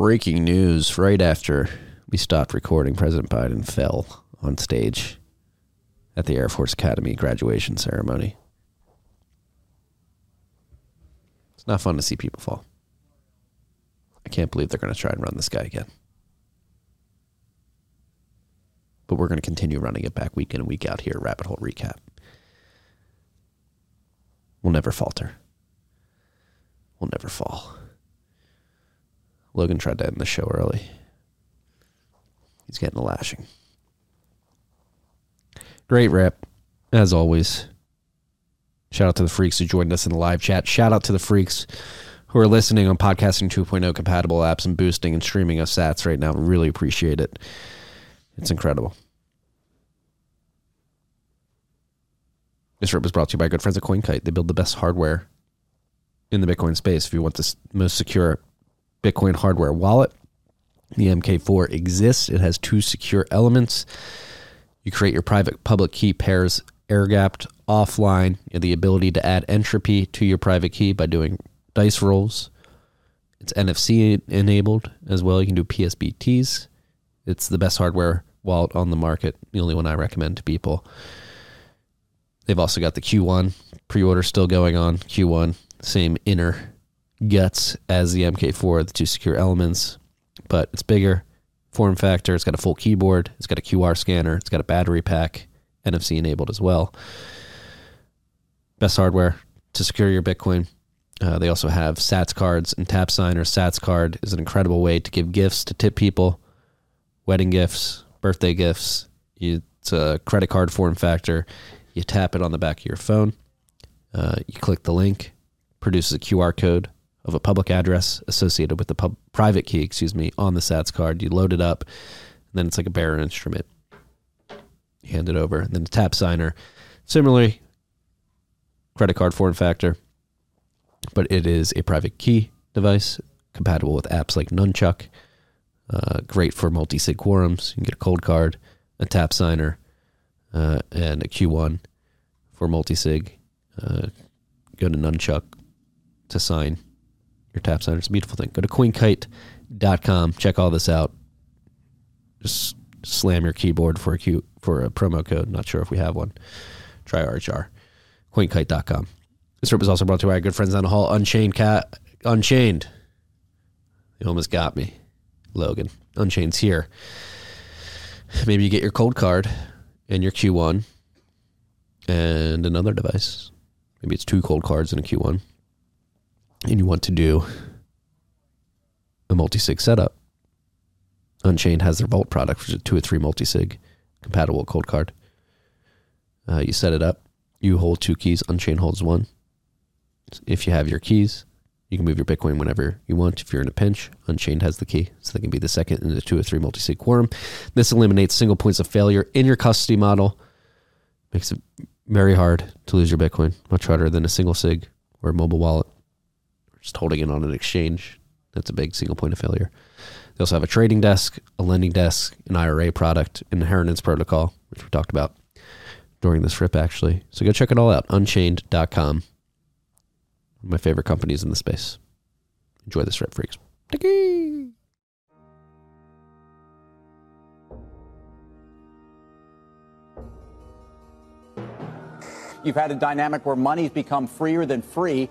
breaking news right after we stopped recording, President Biden fell on stage at the Air Force Academy graduation ceremony. It's not fun to see people fall. I can't believe they're going to try and run this guy again. But we're going to continue running it back week in and week out here. Rabbit Hole Recap. We'll never falter. We'll never fall. Logan tried to end the show early. He's getting a lashing. Great rep, as always. Shout out to the freaks who joined us in the live chat. Shout out to the freaks who are listening on podcasting 2.0 compatible apps and boosting and streaming us sats right now. Really appreciate it. It's incredible. This rip was brought to you by good friends at Coinkite. They build the best hardware in the Bitcoin space. If you want the most secure Bitcoin hardware wallet, the MK4 exists. It has two secure elements. You create your private public key pairs air gapped offline. The ability to add entropy to your private key by doing dice rolls. It's NFC enabled as well. You can do PSBTs. It's the best hardware wallet on the market. The only one I recommend to people. They've also got the Q1 pre order still going on. Q1, same inner guts as the MK4, the two secure elements, but it's bigger form factor. It's got a full keyboard. It's got a QR scanner. It's got a battery pack, NFC enabled as well. Best hardware to secure your Bitcoin. Uh, they also have Sats cards and Tap Signer. Sats card is an incredible way to give gifts to tip people, wedding gifts, birthday gifts. It's a credit card form factor. You tap it on the back of your phone. Uh, you click the link, produces a QR code of a public address associated with the pub- private key, excuse me, on the Sats card. You load it up, and then it's like a bearer instrument. You hand it over, and then the tap signer. Similarly, credit card form factor, but it is a private key device compatible with apps like Nunchuk. Uh, great for multi sig quorums. You can get a Coldcard, a tap signer, uh, and a Q1 for multi sig. Uh, go to Nunchuk to sign your tap signer. It's a beautiful thing. Go to coinkite.com. Check all this out. Just slam your keyboard for a Q, for a promo code. Not sure if we have one. Try RHR. Coinkite.com. This trip is also brought to you by our good friends on the hall. Unchained Cat. Unchained. You almost got me, Logan. Unchained's here. Maybe you get your Coldcard and your Q1 and another device. Maybe it's two Coldcards and a Q1 and you want to do a multi-sig setup, Unchained has their Vault product, which is a two or three multi-sig compatible Coldcard. Uh, you set it up. You hold two keys. Unchained holds one. If you have your keys, you can move your Bitcoin whenever you want. If you're in a pinch, Unchained has the key, so they can be the second in the two or three multi-sig quorum. This eliminates single points of failure in your custody model. Makes it very hard to lose your Bitcoin, much harder than a single sig or a mobile wallet just holding it on an exchange. That's a big single point of failure. They also have a trading desk, a lending desk, an IRA product, an inheritance protocol, which we talked about during this rip, actually. So go check it all out. Unchained.com. My favorite companies in the space. Enjoy this rip, freaks. You've had a dynamic where money's become freer than free.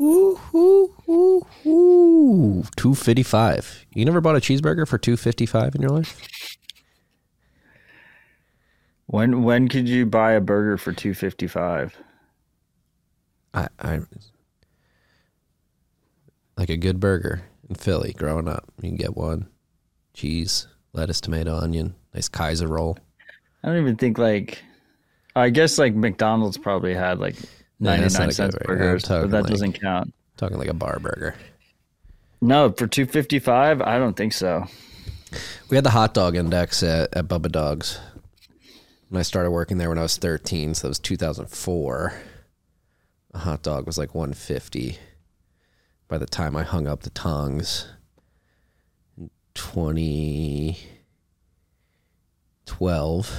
Ooh, ooh, ooh, ooh. 255. You never bought a cheeseburger for 255 in your life? When when could you buy a burger for 255? I, I like a good burger in Philly growing up. You can get one. Cheese, lettuce, tomato, onion, nice Kaiser roll. I don't even think like I guess like McDonald's probably had like No, 99 cents burger. burgers, but that like- doesn't count. Talking like a bar burger. No, for 255, I don't think so. We had the hot dog index at, at Bubba Dogs when I started working there when I was 13. So that was 2004. A hot dog was like 150 by the time I hung up the tongs. In 2012,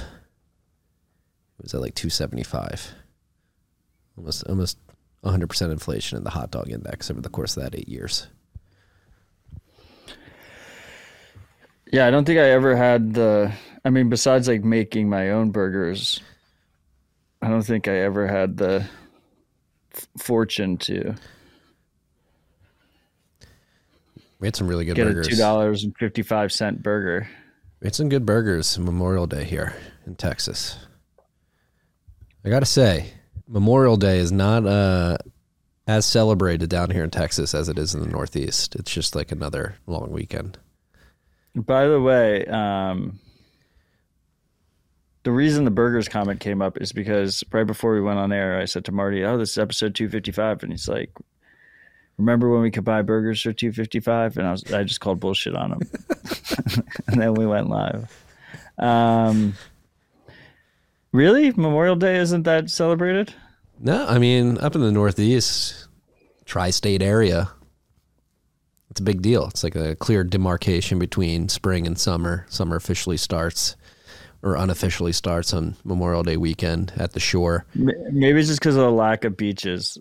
it was at like 275. Almost, almost 100% inflation in the hot dog index over the course of that eight years. Yeah, I don't think I ever had the. I mean, besides like making my own burgers, I don't think I ever had the f- fortune to We had some really good get burgers. a two dollars and fifty five cent burger. We had some good burgers Memorial Day here in Texas. I gotta say, Memorial Day is not uh, as celebrated down here in Texas as it is in the Northeast. It's just like another long weekend. By the way, um, the reason the burgers comment came up is because right before we went on air, I said to Marty, "Oh, this is episode 255," and he's like, "Remember when we could buy burgers for 255?" And I was, I just called bullshit on him, and then we went live. Um, really, Memorial Day isn't that celebrated? No, I mean up in the Northeast, tri-state area, it's a big deal. It's like a clear demarcation between spring and summer. Summer officially starts or unofficially starts on Memorial Day weekend at the shore. Maybe it's just because of the lack of beaches.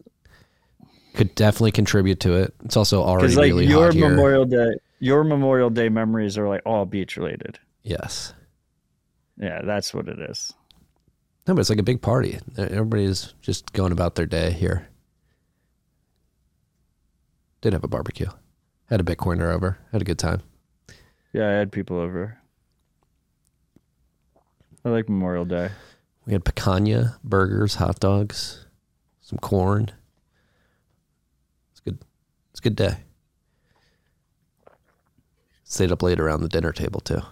Could definitely contribute to it. It's also already like really your hot here. Memorial Day, your Memorial Day memories are like all beach related. yes. Yeah, that's what it is. No, but it's like a big party. Everybody's just going about their day here. Did have a barbecue. Had a Bitcoiner over. Had a good time. Yeah, I had people over. I like Memorial Day. We had picanha, burgers, hot dogs, some corn. It's good. It's a good day. Stayed up late around the dinner table too.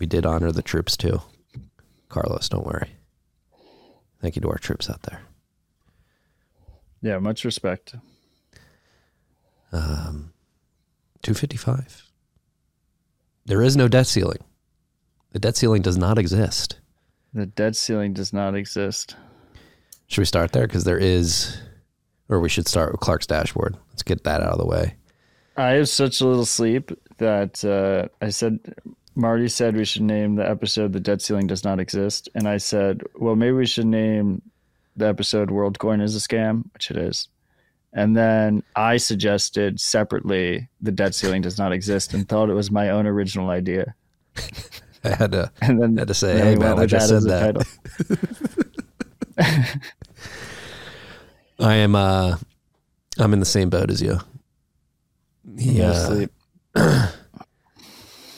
We did honor the troops too. Carlos, don't worry. Thank you to our troops out there. Yeah, much respect. Um, 255. There is no debt ceiling. The debt ceiling does not exist. The debt ceiling does not exist. Should we start there? Because there is, or we should start with Clark's dashboard. Let's get that out of the way. I have such a little sleep that uh, I said, Marty said we should name the episode The Debt Ceiling Does Not Exist. And I said, well, maybe we should name the episode WorldCoin is a Scam, which it is. And then I suggested separately The Debt Ceiling Does Not Exist and thought it was my own original idea. I had to, And then had to say, hey man, I just that said that. I am, uh, I'm in the same boat as you. Yeah.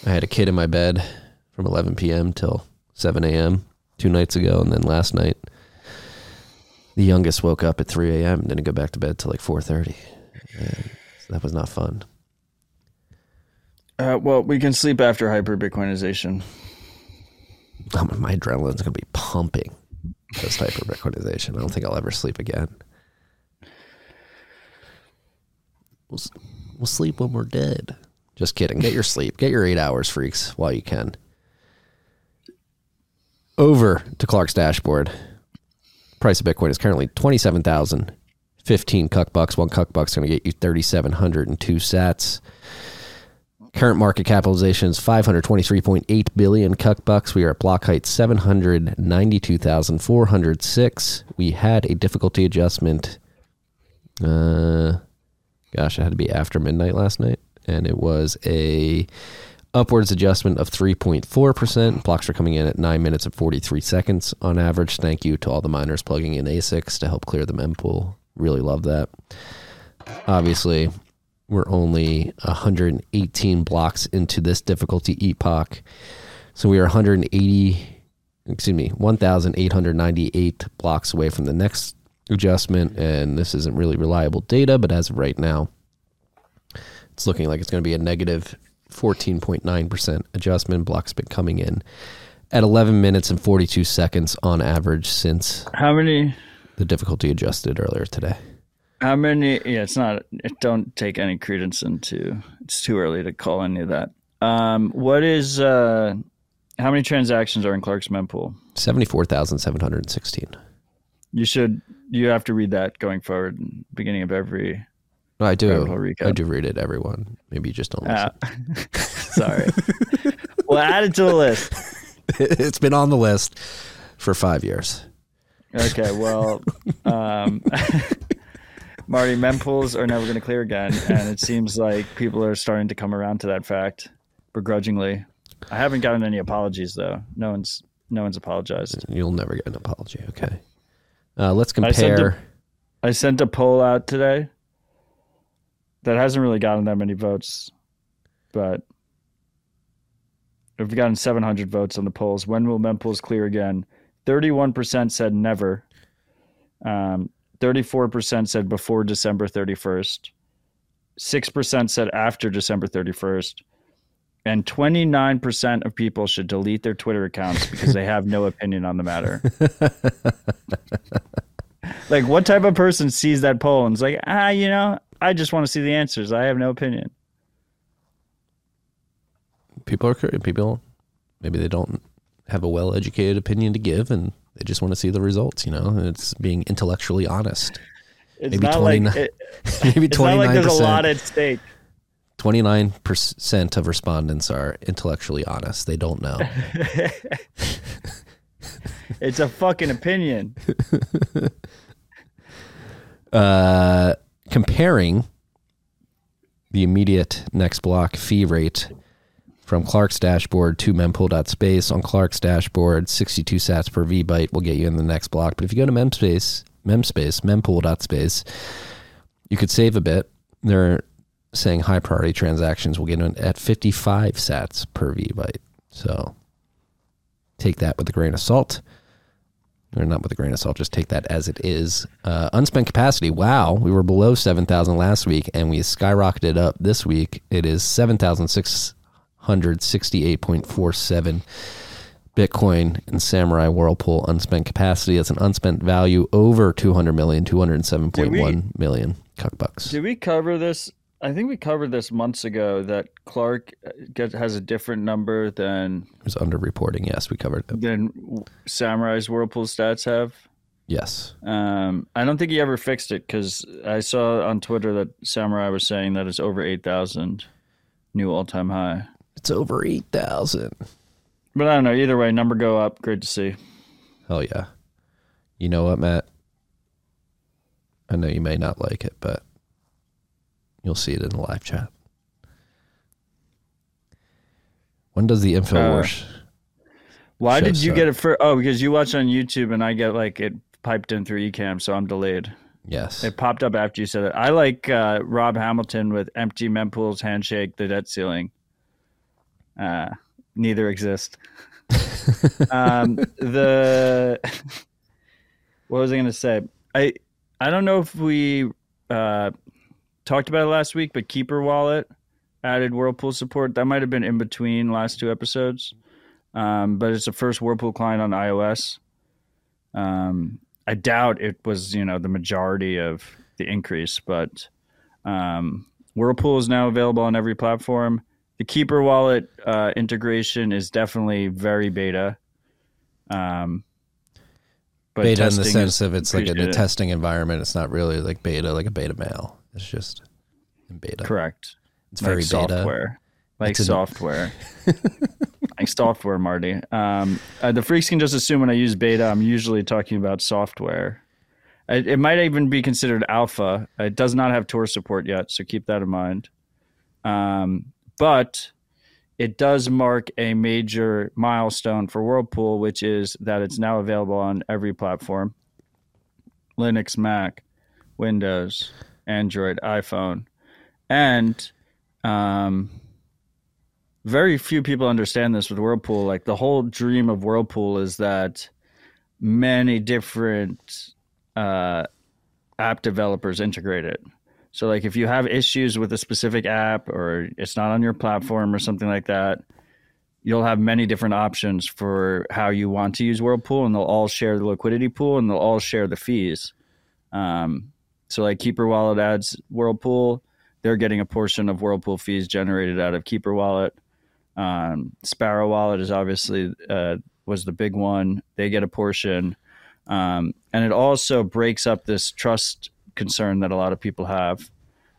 I had a kid in my bed from 11 p.m. till 7 a.m. two nights ago, and then last night, the youngest woke up at 3 a.m. and didn't go back to bed till like 4:30. And so that was not fun. Uh, well, we can sleep after hyper Bitcoinization. Um, my adrenaline's gonna be pumping post hyper Bitcoinization. I don't think I'll ever sleep again. We'll, we'll sleep when we're dead. Just kidding. Get your sleep. Get your eight hours, freaks, while you can. Over to Clark's dashboard. Price of Bitcoin is currently twenty-seven thousand. Fifteen cuck bucks. One cuck buck's going to get you thirty-seven hundred and two sats. Current market capitalization is 523.8 billion cuck bucks. We are at block height 792,406. We had a difficulty adjustment. Uh, gosh, it had to be after midnight last night, and it was a upwards adjustment of 3.4%. Blocks are coming in at 9 minutes and 43 seconds on average. Thank you to all the miners plugging in ASICs to help clear the mempool. Really love that. Obviously, we're only 118 blocks into this difficulty epoch. So we are 180, excuse me, 1,898 blocks away from the next adjustment. And this isn't really reliable data, but as of right now, it's looking like it's going to be a negative 14.9% adjustment. Block's been coming in at 11 minutes and 42 seconds on average since How many the difficulty adjusted earlier today. How many? Yeah, it's not. It don't take any credence into. It's too early to call any of that. Um, what is? uh How many transactions are in Clark's mempool? Seventy-four thousand seven hundred sixteen. You should. You have to read that going forward, beginning of every. No, I do. I do read it. Everyone, maybe you just don't listen. Ah, sorry. well, add it to the list. it's been on the list for five years. Okay, well, um, Marty, mempools are never going to clear again, and it seems like people are starting to come around to that fact, begrudgingly. I haven't gotten any apologies though. No one's no one's apologized. You'll never get an apology. Okay. Uh, let's I sent compare. I sent a poll out today that hasn't really gotten that many votes, but we've gotten 700 votes on the polls. When will mempools clear again? 31% said never. Um, 34% said before December 31st. 6% said after December 31st. And 29% of people should delete their Twitter accounts because they have no opinion on the matter. like, what type of person sees that poll and is like, ah, you know, I just want to see the answers. I have no opinion. people are cur- people. Maybe they don't have a well-educated opinion to give, and they just want to see the results. You know, and it's being intellectually honest. It's Maybe not like 29 it, Maybe it's not twenty like nine there's a lot at stake. Twenty-nine percent of respondents are intellectually honest. They don't know. It's a fucking opinion. uh, comparing the immediate next block fee rate from Clark's dashboard to mempool.space on Clark's dashboard, 62 sats per V byte will get you in the next block. But if you go to memspace, memspace, mempool.space, you could save a bit. They're saying high priority transactions will get in at 55 sats per V byte. So take that with a grain of salt or not with a grain of salt, just take that as it is. Uh, unspent capacity, wow, we were below 7,000 last week and we skyrocketed up this week. It is 7,668.47 Bitcoin in Samurai Whirlpool unspent capacity. That's an unspent value over 200 million, 207.1 million cuck bucks. Did we cover this? I think we covered this months ago that Clark uh, gets, has a different number than It was underreporting. Yes, we covered it. than Samurai's Whirlpool stats have. Yes. Um, I don't think he ever fixed it because I saw on Twitter that Samurai was saying that it's over eight thousand new all time high. It's over 8,000. But I don't know. Either way, number go up. Great to see. Hell yeah. You know what, Matt? I know you may not like it, but you'll see it in the live chat. When does the InfoWars? Why did you start. get it for? Oh, because you watch on YouTube and I get like it piped in through Ecamm, so I'm delayed. yes. It popped up after you said it. I like uh, Rob Hamilton with empty mempools, handshake, the debt ceiling. Uh, neither exist. um, the what was I going to say? I I don't know if we uh, talked about it last week, but Keeper Wallet added Whirlpool support. That might have been in between last two episodes, um, but it's the first Whirlpool client on iOS. Um, I doubt it was you know the majority of the increase, but um, Whirlpool is now available on every platform. The Keeper Wallet uh, integration is definitely very beta. Um, but beta in the sense of it's like in a testing environment. It's not really like beta, like a beta mail. It's just in beta. correct. It's very like beta. software, like It's software, like software, Marty. Um, uh, the freaks can just assume when I use beta, I'm usually talking about software. It, it might even be considered alpha. It does not have Tor support yet, so keep that in mind. Um, but it does mark a major milestone for Whirlpool, which is that it's now available on every platform Linux, Mac, Windows, Android, iPhone. And um, very few people understand this with Whirlpool. Like the whole dream of Whirlpool is that many different uh, app developers integrate it. So, like, if you have issues with a specific app or it's not on your platform or something like that, you'll have many different options for how you want to use Whirlpool, and they'll all share the liquidity pool and they'll all share the fees. Um, So like Keeper Wallet adds Whirlpool, they're getting a portion of Whirlpool fees generated out of Keeper Wallet. Um, Sparrow Wallet is obviously uh, was the big one. They get a portion, um, and it also breaks up this trust concern that a lot of people have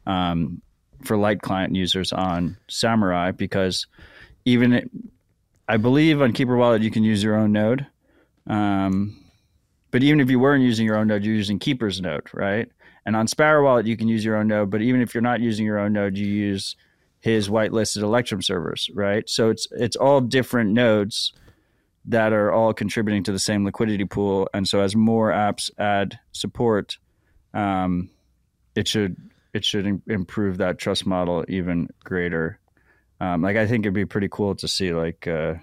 um, for light client users on Samurai because even it, I believe on Keeper Wallet you can use your own node. Um, but even if you weren't using your own node, you're using Keeper's node, right? And on Sparrow Wallet, you can use your own node. But even if you're not using your own node, you use his whitelisted Electrum servers, right? So it's it's all different nodes that are all contributing to the same liquidity pool. And so as more apps add support, um, it should it should im- improve that trust model even greater. Um, like I think it'd be pretty cool to see like. Uh,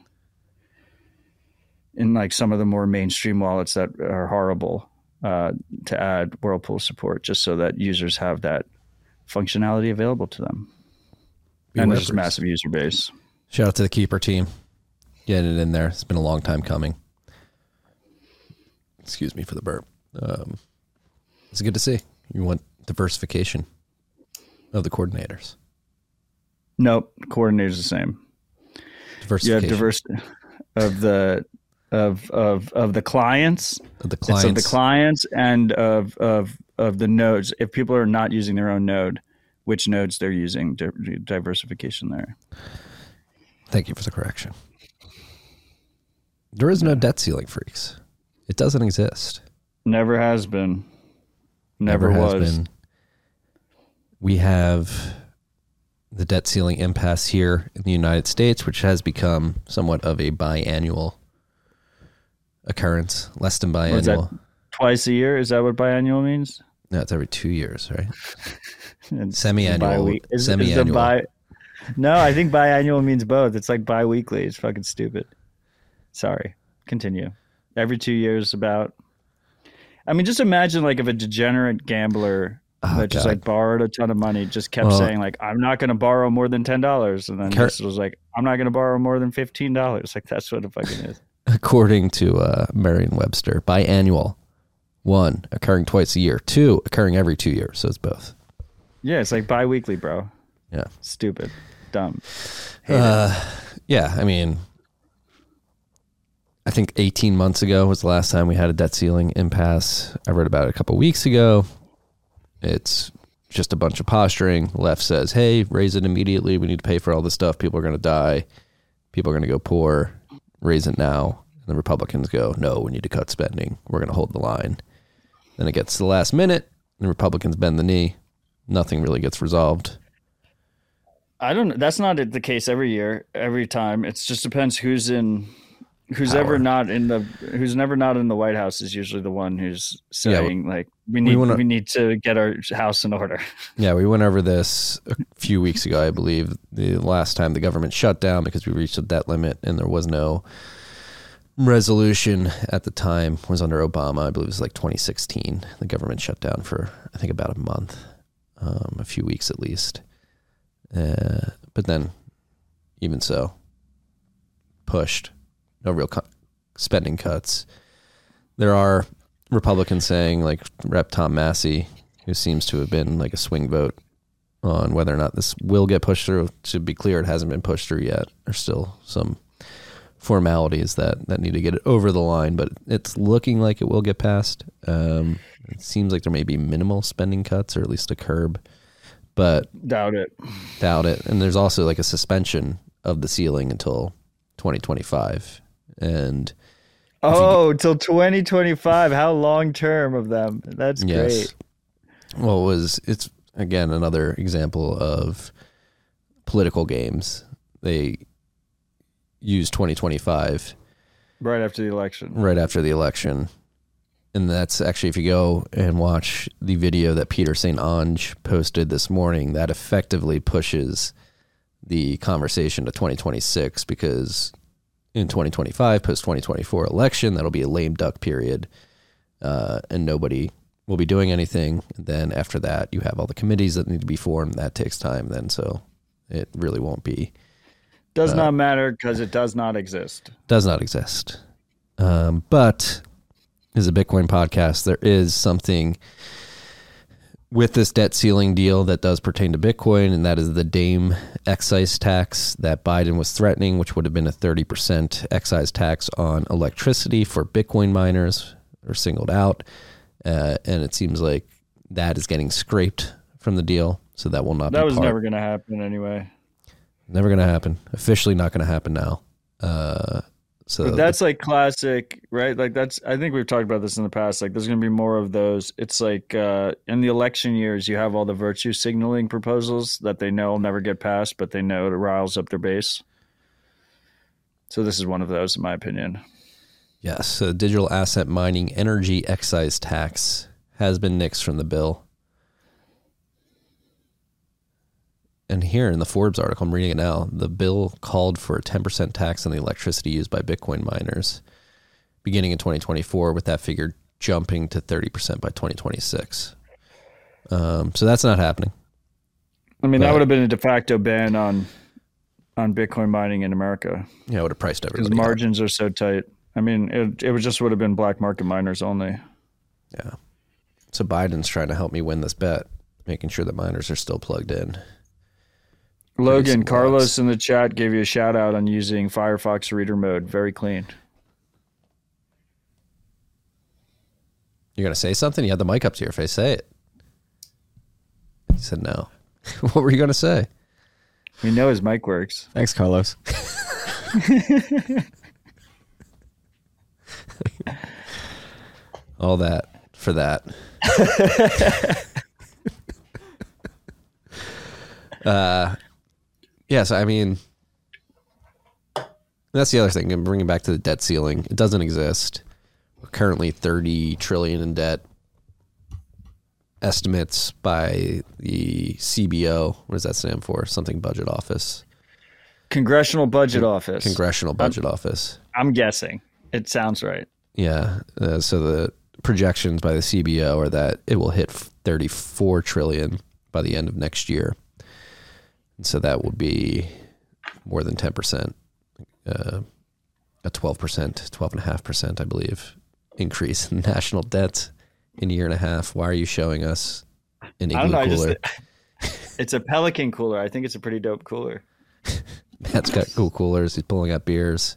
in like some of the more mainstream wallets that are horrible uh, to add Whirlpool support just so that users have that functionality available to them. Be and there's just whippers. massive user base. Shout out to the keeper team. Getting it in there. It's been a long time coming. Excuse me for the burp. Um, it's good to see. You want diversification of the coordinators. Nope, coordinator's the same. You Diversification have diverse of the of of of the clients, of the It's of clients. the clients and of of of the nodes. If people are not using their own node, which nodes they're using, di- diversification there. Thank you for the correction. There is no debt ceiling, freaks. It doesn't exist. Never has been. Never, has was. been. We have the debt ceiling impasse here in the United States, which has become somewhat of a biannual occurrence, less than biannual. Twice a year? Is that what biannual means? No, it's every two years, right? Semi-annual- is- is semi-annual. bi- no, I think biannual means both. It's like bi-weekly. It's fucking stupid. Sorry. Continue. Every two years, about. I mean, just imagine like if a degenerate gambler Oh, that just God. like borrowed a ton of money just kept Well- saying like, "I'm not going to borrow more than ten dollars," and then Car- this was like, "I'm not going to borrow more than fifteen dollars." Like that's what it fucking is. According to uh, Merriam-Webster, biannual, one occurring twice a year, two occurring every two years. So it's both. Yeah, it's like bi-weekly, bro. Yeah. Stupid, dumb. Yeah, I mean, I think 18 months ago was the last time we had a debt ceiling impasse. I read about it a couple weeks ago. It's just a bunch of posturing. Left says, hey, raise it immediately. We need to pay for all this stuff. People are going to die. People are going to go poor. Raise it now. And the Republicans go, no, we need to cut spending. We're going to hold the line. Then it gets to the last minute. And the Republicans bend the knee. Nothing really gets resolved. I don't. That's not the case every year, every time. It just depends who's in, who's Power. ever not in the, who's never not in the White House is usually the one who's Yeah, saying like we need we, wanna- need to get our house in order. Yeah, we went over this a few weeks ago, I believe. The last time the government shut down because we reached a debt limit and there was no resolution at the time was under Obama. I believe it was like 2016. The government shut down for I think about a month, um, a few weeks at least. Uh, but then, even so, pushed. No real co- spending cuts. There are Republicans saying, like Rep. Tom Massie, who seems to have been like a swing vote on whether or not this will get pushed through. To be clear, it hasn't been pushed through yet. There's still some formalities that, that need to get it over the line, but it's looking like it will get passed. Um, it seems like there may be minimal spending cuts or at least a curb, but Doubt it. doubt it. And there's also like a suspension of the ceiling until 2025. And Oh, till 2025. How long term of them? That's yes, great. well, it was it's again another example of political games. They use 2025 Right after the election. right after the election. And that's actually, if you go and watch the video that Peter St. Onge posted this morning, that effectively pushes the conversation to 2026 because in 2025, post 2024 election, that'll be a lame duck period uh, and nobody will be doing anything. And then after that, you have all the committees that need to be formed. That takes time then. So it really won't be Does not matter because it does not exist. does not exist. Um, but as a Bitcoin podcast. There is something with this debt ceiling deal that does pertain to Bitcoin, and that is the DAME excise tax that Biden was threatening, which would have been a 30% excise tax on electricity for Bitcoin miners, are singled out. Uh, and it seems like that is getting scraped from the deal. So that will not That was part- never going to happen anyway. never going to happen. Officially not going to happen now. Uh, so But that's like classic, right? Like that's I think we've talked about this in the past. Like there's going to be more of those. It's like uh, in the election years, you have all the virtue signaling proposals that they know will never get passed, but they know it riles up their base. So this is one of those, in my opinion. Yes, so digital asset mining energy excise tax has been nixed from the bill. And here in the Forbes article, I'm reading it now, the bill called for a 10% tax on the electricity used by Bitcoin miners beginning in 2024, with that figure jumping to 30% by 2026. Um, so that's not happening. I mean, that would have been a de facto ban on on Bitcoin mining in America Yeah, it would have priced because everybody. out. margins are so tight. I mean, it it would just would have been black market miners only. Yeah. So Biden's trying to help me win this bet, making sure that miners are still plugged in. Logan Carlos in the chat gave you a shout out on using Firefox Reader mode. Very clean. You're gonna say something? You had the mic up to your face. Say it. He said no. what were you gonna say? We know his mic works. Thanks, Carlos. All that for that. uh, yes, I mean, that's the other thing. And bringing back to the debt ceiling, it doesn't exist. We're currently 30 trillion in debt. Estimates by the CBO. What does that stand for? Something Budget Office. Congressional Budget Office. Congressional Budget Office. I'm guessing. It sounds right. Yeah. Uh, so the projections by the CBO are that it will hit 34 trillion by the end of next year. And so that will be more than 10%, uh, a 12%, 12.5%, I believe, increase in national debt in a year and a half. Why are you showing us an I don't igloo know. Cooler? just, it's a Pelican cooler. I think it's a pretty dope cooler. Matt's got cool coolers. He's pulling out beers.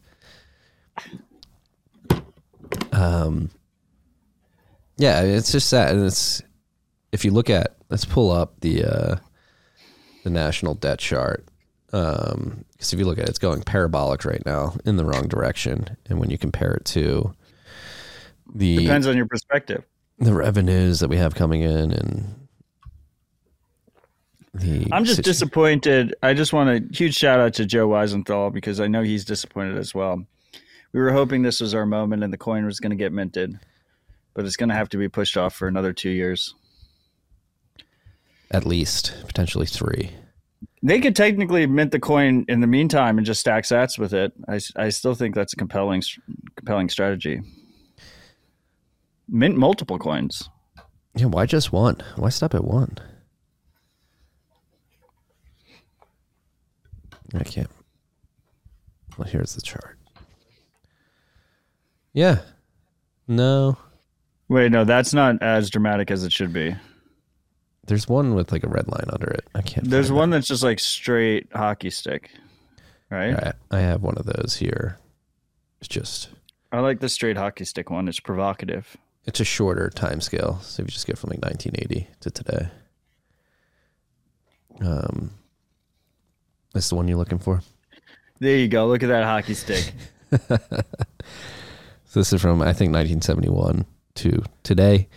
Um, yeah, it's just that, and it's if you look at let's pull up the uh, the national debt chart. Um, because if you look at it, it's going parabolic right now in the wrong direction, and when you compare it to the Depends on your perspective. the revenues that we have coming in and the I'm just disappointed. I just want a huge shout out to Joe Weisenthal because I know he's disappointed as well. We were hoping this was our moment and the coin was going to get minted, but it's going to have to be pushed off for another two years. At least potentially three. They could technically mint the coin in the meantime and just stack sats with it. I, I still think that's a compelling compelling strategy. Mint multiple coins. Yeah, why just one? Why stop at one? I can't. Well, here's the chart. Yeah. No. Wait, no, that's not as dramatic as it should be. There's one with like a red line under it. I can't. There's one that's just like straight hockey stick, right? I have one of those here. It's just I like the straight hockey stick one. It's provocative. it's a shorter time scale. So if you just go from like 1980 to today. Um, that's the one you're looking for. There you go. Look at that hockey stick. So this is from I think 1971 to today.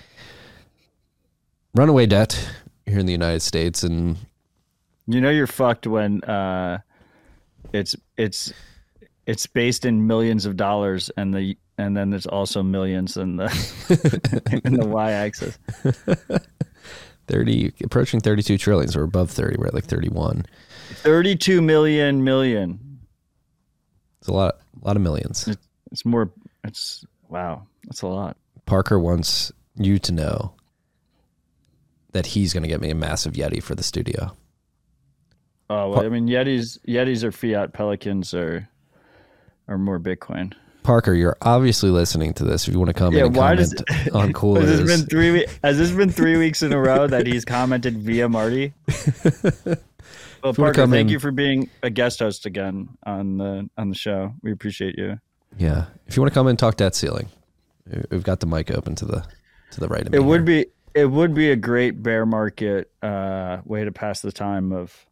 Runaway debt here in the United States, and you know you're fucked when uh, it's it's it's based in millions of dollars, and the and then there's also millions in the in the y-axis. 30 approaching 32 trillion. So we're above 30. We're at like 31. Thirty-two million million. It's a lot, a lot of millions. It's more. It's wow. That's a lot. Parker wants you to know that he's going to get me a massive Yeti for the studio. Oh, well, I mean, Yetis Yetis are fiat. Pelicans are are more Bitcoin. Parker, you're obviously listening to this. If you want to come Yeah, in and why comment does on coolers, Has this been three? Has this been three weeks in a row that he's commented via Marty? Well, Parker, thank in- you for being a guest host again on the on the show. We appreciate you. yeah, if you want to come in and talk debt ceiling, we've got the mic open to the to the right of me. It would here. be it would be a great bear market uh, way to pass the time of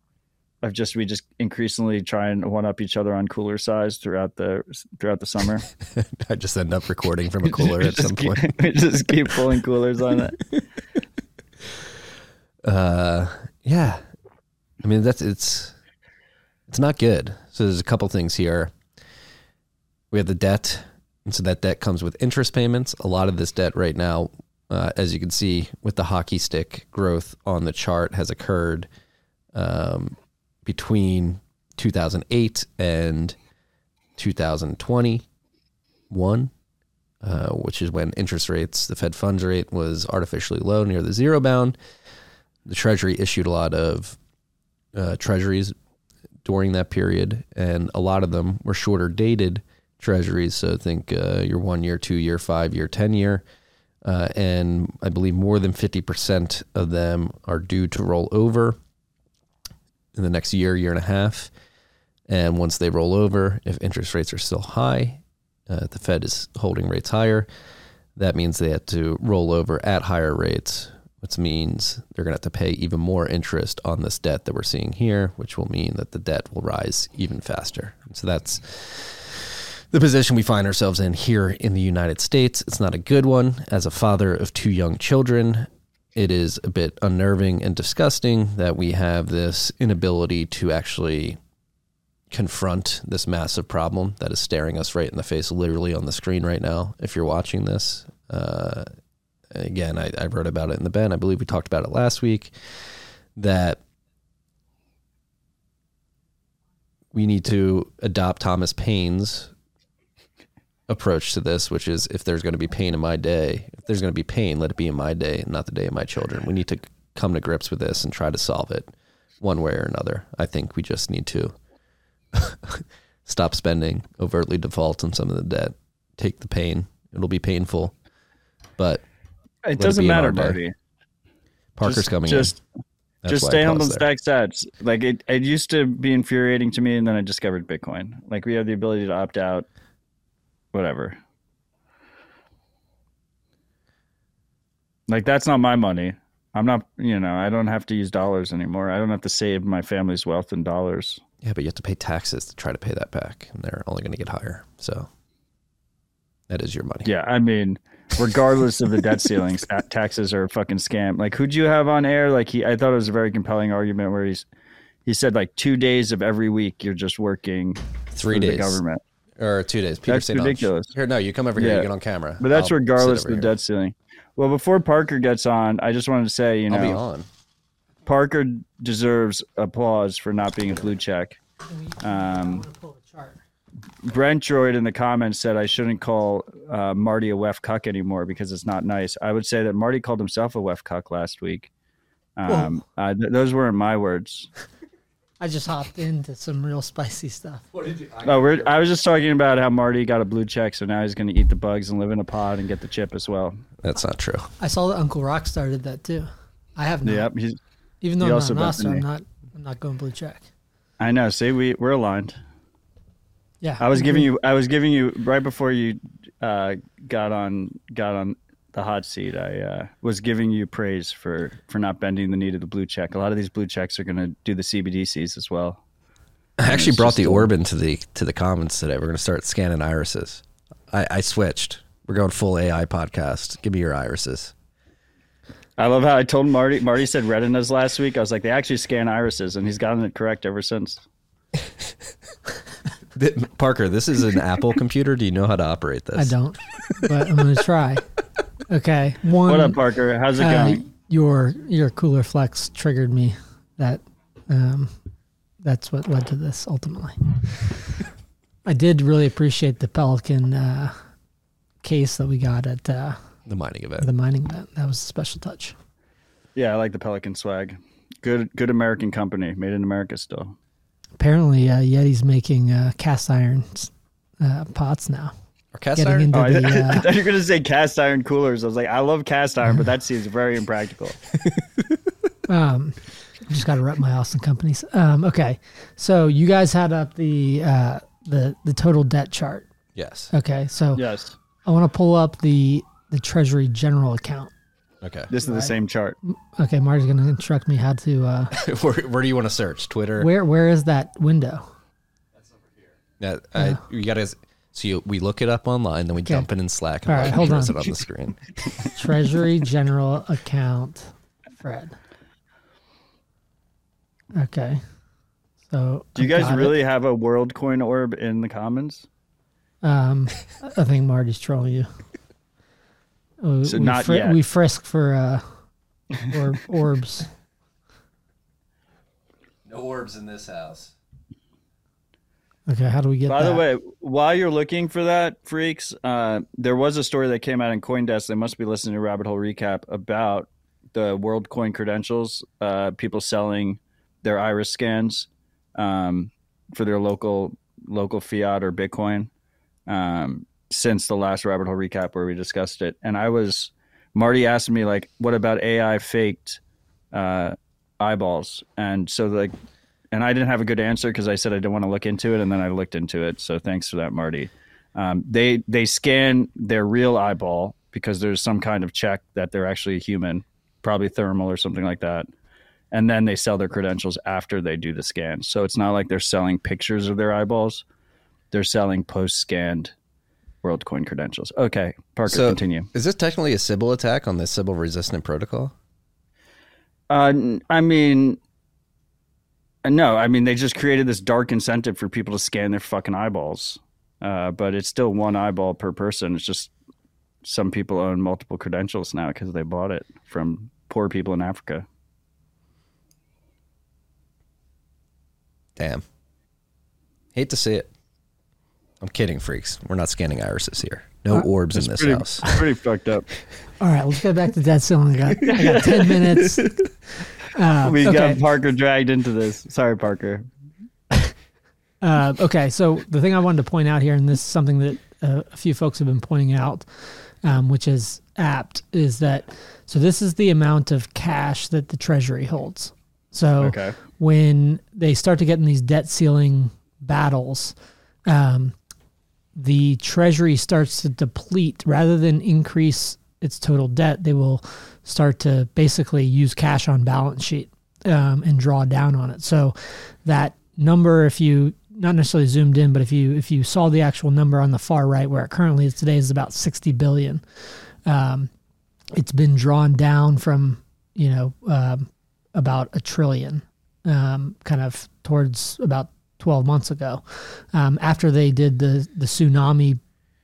of just we just increasingly try and one up each other on cooler size throughout the throughout the summer. I just end up recording from a cooler at some keep, point. we just keep pulling coolers on it. Uh, yeah, I mean that's it's it's not good. So there's a couple things here. We have the debt, and so that debt comes with interest payments. A lot of this debt right now, uh, as you can see with the hockey stick growth on the chart, has occurred um, between 2008 and 2021, uh, which is when interest rates, the Fed funds rate was artificially low near the zero bound. The Treasury issued a lot of uh, treasuries during that period, and a lot of them were shorter dated treasuries. So think uh, your one year, two year, five year, 10 year. Uh, and I believe more than 50% of them are due to roll over in the next year, year and a half. And once they roll over, if interest rates are still high, uh, the Fed is holding rates higher. That means they have to roll over at higher rates, which means they're going to have to pay even more interest on this debt that we're seeing here, which will mean that the debt will rise even faster. So that's the position we find ourselves in here in the United States. It's not a good one. As a father of two young children, it is a bit unnerving and disgusting that we have this inability to actually confront this massive problem that is staring us right in the face, literally on the screen right now. If you're watching this, uh, again, I, I wrote about it in the Bent. I believe we talked about it last week. That we need to adopt Thomas Paine's approach to this, which is if there's going to be pain in my day, if there's going to be pain, let it be in my day, not the day of my children. We need to come to grips with this and try to solve it one way or another. I think we just need to stop spending, overtly default on some of the debt, take the pain. It'll be painful, but It it doesn't in matter. Marty. Parker's just, coming just, in. Just stay on those stack stats. Like it, it used to be infuriating to me, and then I discovered Bitcoin. Like we have the ability to opt out, whatever. Like that's not my money. I'm not, you know, I don't have to use dollars anymore. I don't have to save my family's wealth in dollars. Yeah, but you have to pay taxes to try to pay that back, and they're only going to get higher. So that is your money. Yeah, I mean, regardless of the debt ceilings, taxes are a fucking scam. Like, who'd you have on air? Like, he, I thought it was a very compelling argument where he's, he said like two days of every week you're just working Three for days the government. Or two days. Peter That's St. Ridiculous. Here, no, you come over here. Yeah. You get on camera. But that's I'll regardless of the here. debt ceiling. Well, before Parker gets on, I just wanted to say, you know, I'll be on. Parker deserves applause for not being a blue check. Um, Brent Droid in the comments said I shouldn't call uh, Marty a wef cuck anymore because it's not nice. I would say that Marty called himself a wef cuck last week. Um, uh, th- those weren't my words. I just hopped into some real spicy stuff. what did Oh, we're, I was just talking about how Marty got a blue check, so now he's going to eat the bugs and live in a pod and get the chip as well. That's not true. I saw that Uncle Rock started that too. I have not. Yep, he's, Even though he I'm not an Oscar, I'm not. I'm not going blue check. I know. See, we we're aligned. Yeah. I was giving you. I was giving you right before you uh, got on got on the hot seat. I uh, was giving you praise for for not bending the knee to the blue check. A lot of these blue checks are going to do the CBDCs as well. I actually brought the a- Orban to the to the comments today. We're going to start scanning irises. I, I switched. We're going full AI podcast. Give me your irises. I love how I told Marty. Marty said retinas last week. I was like, they actually scan irises, and he's gotten it correct ever since. Parker, this is an Apple computer. Do you know how to operate this? I don't, but I'm gonna try. Okay. One. What up, Parker? How's it uh, going? your your cooler flex triggered me. That um, that's what led to this ultimately. I did really appreciate the Pelican uh, case that we got at uh, The mining event. the mining event. That was a special touch. Yeah, I like the Pelican swag. Good, good American company, made in America still. Apparently, uh, Yeti's making uh, cast iron uh, pots now. Or cast getting iron? into Oh, I, the. I Uh, thought you were gonna say cast iron coolers. I was like, I love cast iron, but that seems very impractical. um, just got to rep my Austin companies. Um, okay, so you guys had up the uh, the the total debt chart. Yes. Okay, so Yes, I want to pull up the the Treasury General account. Okay. this is the same chart. Okay, Marty's going to instruct me how to. Uh, where, where do you want to search? Twitter? where where is that window? That's over here. Yeah, I, you gotta. So you, we look it up online, then we jump in in Slack and All right, like, hold shows on. it on the screen. Treasury General account, Fred. Okay, so Do you I've guys got it. really have a world coin orb in the commons? Um, I think Marty's trolling you. We, So we not fri- yet. We frisk for uh, or, orbs. No orbs in this house. Okay, how do we get By that? the way, while you're looking for that, freaks, uh, there was a story that came out in CoinDesk. They must be listening to Rabbit Hole Recap about the World Coin credentials. Uh, people selling their iris scans um, for their local local fiat or Bitcoin um, since the last Rabbit Hole Recap where we discussed it. And I was Marty asked me like, "What about AI faked uh, eyeballs?" And so like and I didn't have a good answer because I said I didn't want to look into it, and then I looked into it. So thanks for that, Marty. Um, they they scan their real eyeball because there's some kind of check that they're actually a human, probably thermal or something like that, and then they sell their credentials after they do the scan. So it's not like they're selling pictures of their eyeballs; they're selling post scanned WorldCoin credentials. Okay, Parker, So continue. is this technically a Sybil attack on the Sybil resistant protocol? Uh, I mean, no, I mean they just created this dark incentive for people to scan their fucking eyeballs. Uh, but it's still one eyeball per person. It's just some people own multiple credentials now because they bought it from poor people in Africa. Damn. Hate to see it. I'm kidding, freaks. We're not scanning irises here. No orbs in this pretty, house. pretty fucked up. All right, let's get back to debt ceiling. I got, I got ten minutes. Uh, We okay. got Parker dragged into this. Sorry, Parker. Uh, okay, so the thing I wanted to point out here, and this is something that uh, a few folks have been pointing out, um, which is apt, is that so this is the amount of cash that the Treasury holds. So Okay. when they start to get in these debt ceiling battles, um, the Treasury starts to deplete rather than increase its total debt. They will start to basically use cash on balance sheet um, and draw down on it. So that number, if you not necessarily zoomed in, but if you if you saw the actual number on the far right, where it currently is today, is about sixty billion. Um, it's been drawn down from you know um, about a trillion, um, kind of towards about twelve months ago, um, after they did the the tsunami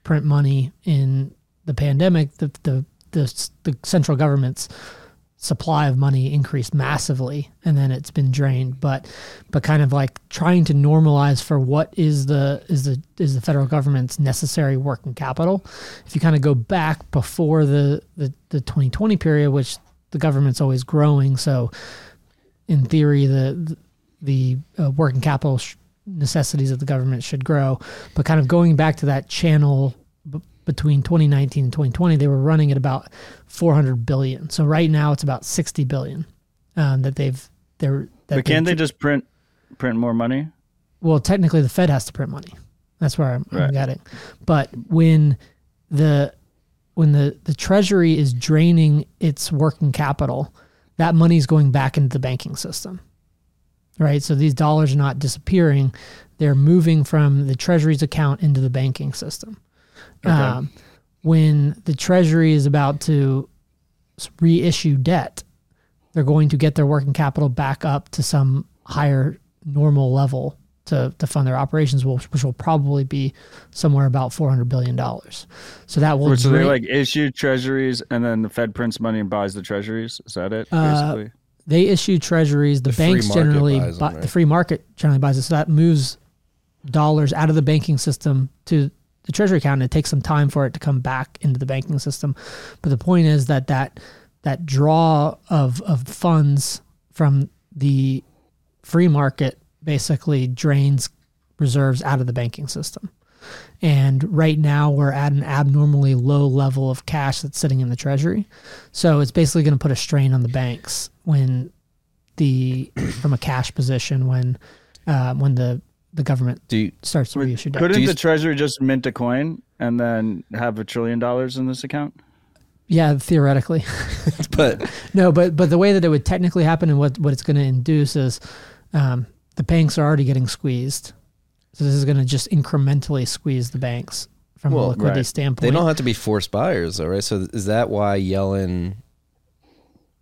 print money in the pandemic. The the the, the central government's supply of money increased massively and then it's been drained. But but kind of like trying to normalize for what is the is the is the federal government's necessary working capital. If you kind of go back before the the, the 2020 period which the government's always growing so in theory the the uh, working capital sh- necessities of the government should grow. But kind of going back to that channel between 2019 and 2020 they were running at about 400 billion. So right now it's about 60 billion um, that they've they're that But can't they just print print more money? well technically the fed has to print money. That's where i'm, I'm getting. But when the when the the treasury is draining its working capital that money is going back into the banking system. Right? So these dollars are not disappearing. They're moving from the treasury's account into the banking system um, when the treasury is about to reissue debt they're going to get their working capital back up to some higher normal level to, to fund their operations, which, which will probably be somewhere about four hundred billion dollars. So that will so they like issue treasuries and then the Fed prints money and buys the treasuries. Is that it? Uh, Basically. they issue treasuries. The, The banks generally, buys them, buy, right? the free market generally buys it. So that moves dollars out of the banking system to the treasury account. It takes some time for it to come back into the banking system. But the point is that that that draw of of funds from the free market basically drains reserves out of the banking system. And right now we're at an abnormally low level of cash that's sitting in the treasury. So it's basically going to put a strain on the banks when the from a cash position when uh, when the the government Do you, starts to reissue debt. Couldn't Do you- the Treasury just mint a coin and then have a trillion dollars in this account? Yeah, theoretically. but No, but but the way that it would technically happen and what what it's going to induce is um, the banks are already getting squeezed, so this is going to just incrementally squeeze the banks from Well, a liquidity right. standpoint. they don't have to be forced buyers, though, right? So is that why Yellen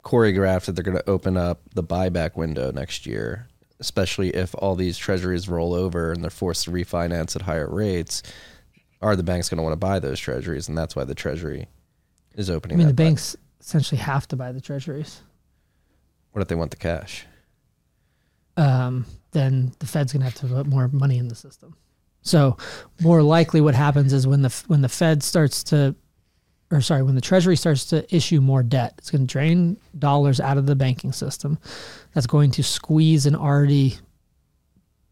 choreographed that they're going to open up the buyback window next year, especially if all these treasuries roll over and they're forced to refinance at higher rates? Are the banks going to want to buy those treasuries? And that's why the treasury is opening. I mean, the buy- banks essentially have to buy the treasuries. What if they want the cash? Um, then the Fed's going to have to put more money in the system. So more likely, what happens is when the when the Fed starts to, or sorry, when the Treasury starts to issue more debt, it's going to drain dollars out of the banking system. That's going to squeeze an already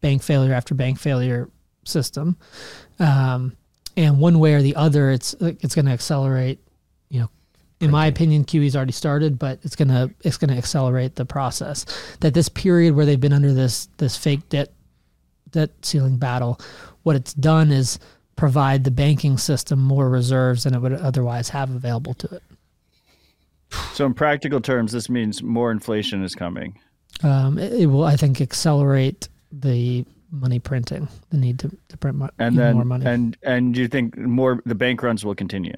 bank failure after bank failure system. Um, and one way or the other, it's it's going to accelerate. You know, in my opinion, QE's already started, but it's gonna it's gonna accelerate the process. That this period where they've been under this this fake debt debt ceiling battle, what it's done is provide the banking system more reserves than it would otherwise have available to it. So, in practical terms, this means more inflation is coming. Um, it, it will, I think, accelerate the money printing, the need to, to print mo- And then, more money. and and do you think more the bank runs will continue?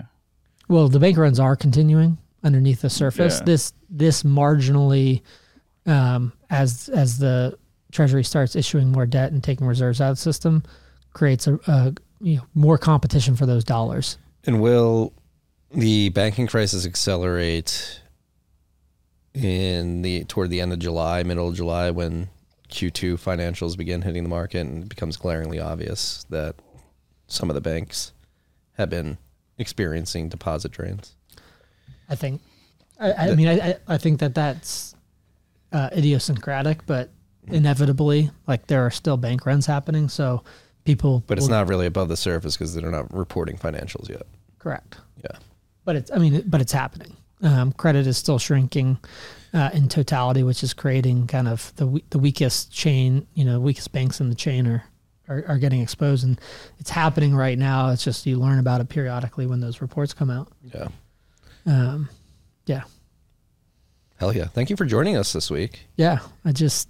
Well, the bank runs are continuing underneath the surface. Yeah. This this marginally, um, as as the Treasury starts issuing more debt and taking reserves out of the system, creates a, a you know more competition for those dollars. And will the banking crisis accelerate in the toward the end of July, middle of July, when Q2 financials begin hitting the market and it becomes glaringly obvious that some of the banks have been experiencing deposit drains? I think. I, I mean, I, I- I think that that's uh, idiosyncratic, but inevitably, like there are still bank runs happening. So people, But it's will- not really above the surface because they're not reporting financials yet. correct. Yeah. but it's I mean, but it's happening. Um, credit is still shrinking uh, in totality, which is creating kind of the the weakest chain. You know, weakest banks in the chain are, are are getting exposed, and it's happening right now. It's just you learn about it periodically when those reports come out. Yeah. Um, yeah, Hell yeah. Thank you for joining us this week. yeah. I just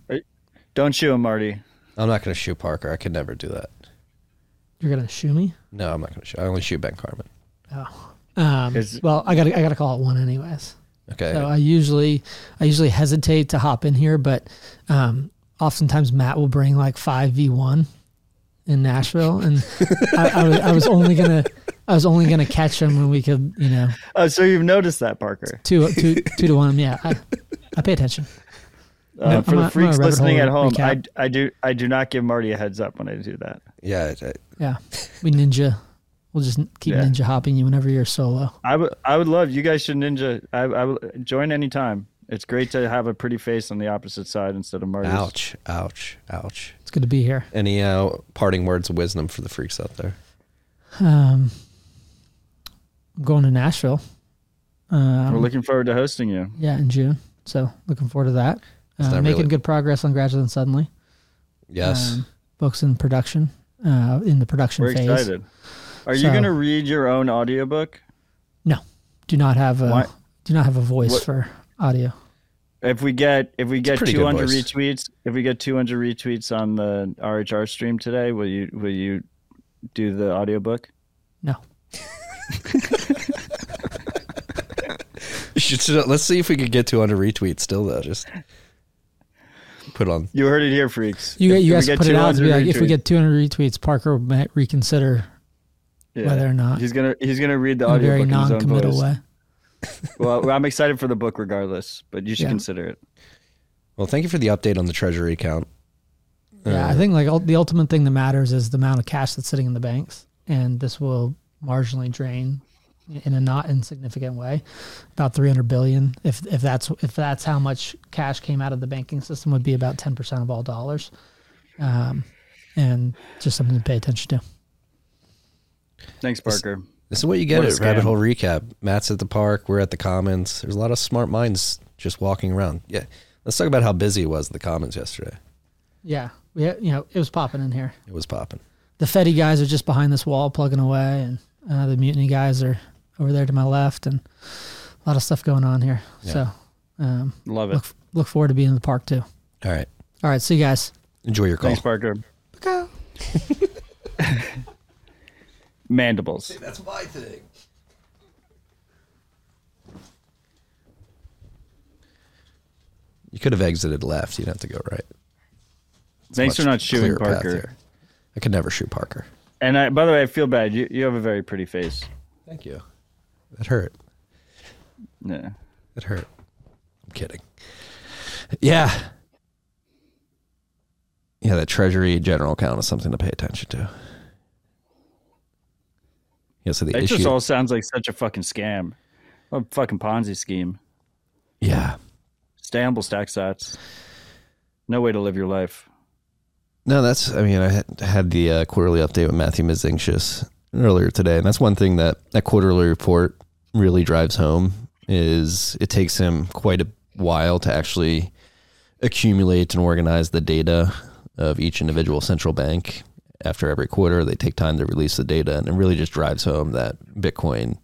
Don't shoot him, Marty. I'm not going to shoot Parker. I could never do that. You're gonna shoot me. No, I'm not going to shoot. I only shoot Ben Carmen. Um, well, I got to I got to call it one anyways. Okay. So I usually I usually hesitate to hop in here, but um, oftentimes Matt will bring like five v one in Nashville, and I, I, was, I was only gonna I was only gonna catch him when we could you know Oh, so you've noticed that, Parker. two two two to one. Yeah, I, I pay attention. Uh, I'm for the I'm a freaks listening at home, I. I do I do not give Marty a heads up when I do that. yeah. I- Yeah, we ninja. We'll just keep Yeah. ninja hopping you whenever you're solo. I would I would love you guys should ninja. I I would join anytime. It's great to have a pretty face on the opposite side instead of Marty's. ouch. Ouch. Ouch. It's good to be here. Any uh, parting words of wisdom for the freaks out there? Um, I'm going to Nashville. Um, We're looking forward to hosting you. Yeah, in June. So looking forward to that. Uh, not making really- good progress on Gradually and Suddenly. Yes. Um, books in production, uh, in the production We're phase. excited. Are you going to read your own audiobook? No, do not have a Why- do not have a voice What- for audio. If we get if we get 200 retweets, if we get 200 retweets on the RHR stream today, will you will you do the audiobook? No. You should- should- let's see if we could get 200 retweets still, though. Just put on. You heard it here, freaks. You, If- you guys put it out to be 200 like, if we get 200 retweets, Parker might reconsider Yeah. whether or not he's gonna he's gonna read the in a very audiobook in his own non-committal way. Well, I'm excited for the book regardless, but you should Yeah. consider it. Well, thank you for the update on the treasury account. Yeah, I uh, think like the ultimate thing that matters is the amount of cash that's sitting in the banks, and this will marginally drain in a not insignificant way, about 300 billion. If if that's if that's how much cash came out of the banking system, would be about 10 percent of all dollars, um, and just something to pay attention to. Thanks, Parker. This is what you get What a at Rabbit. Hole Recap. Matt's at the park. We're at the Commons. There's a lot of smart minds just walking around. Yeah. Let's talk about how busy it was at the Commons yesterday. Yeah, we had, you know it was popping in here. It was popping. The Fedi guys are just behind this wall plugging away, and uh, the Mutiny guys are over there to my left, and a lot of stuff going on here. Yeah. So um, Love it. look look forward to being in the park too. All right. All right, see you guys. Enjoy your call. Thanks, Parker. Mandibles. That's my thing. You could have exited left. You'd have to go right. It's Thanks for not shooting Parker. I could never shoot Parker. And I, by the way, I feel bad. You you have a very pretty face. Thank you. That hurt. Yeah. It hurt. I'm kidding. Yeah. Yeah, that Treasury General account is something to pay attention to. Yeah, so the It issue. just all sounds like such a fucking scam. A fucking Ponzi scheme. yeah. Stay humble, stack sats. No way to live your life. No, that's. I mean, I had, the uh, quarterly update with Matthew Mezinskis earlier today, and that's one thing that that quarterly report really drives home is it takes him quite a while to actually accumulate and organize the data of each individual central bank. After every quarter, they take time to release the data, and it really just drives home that Bitcoin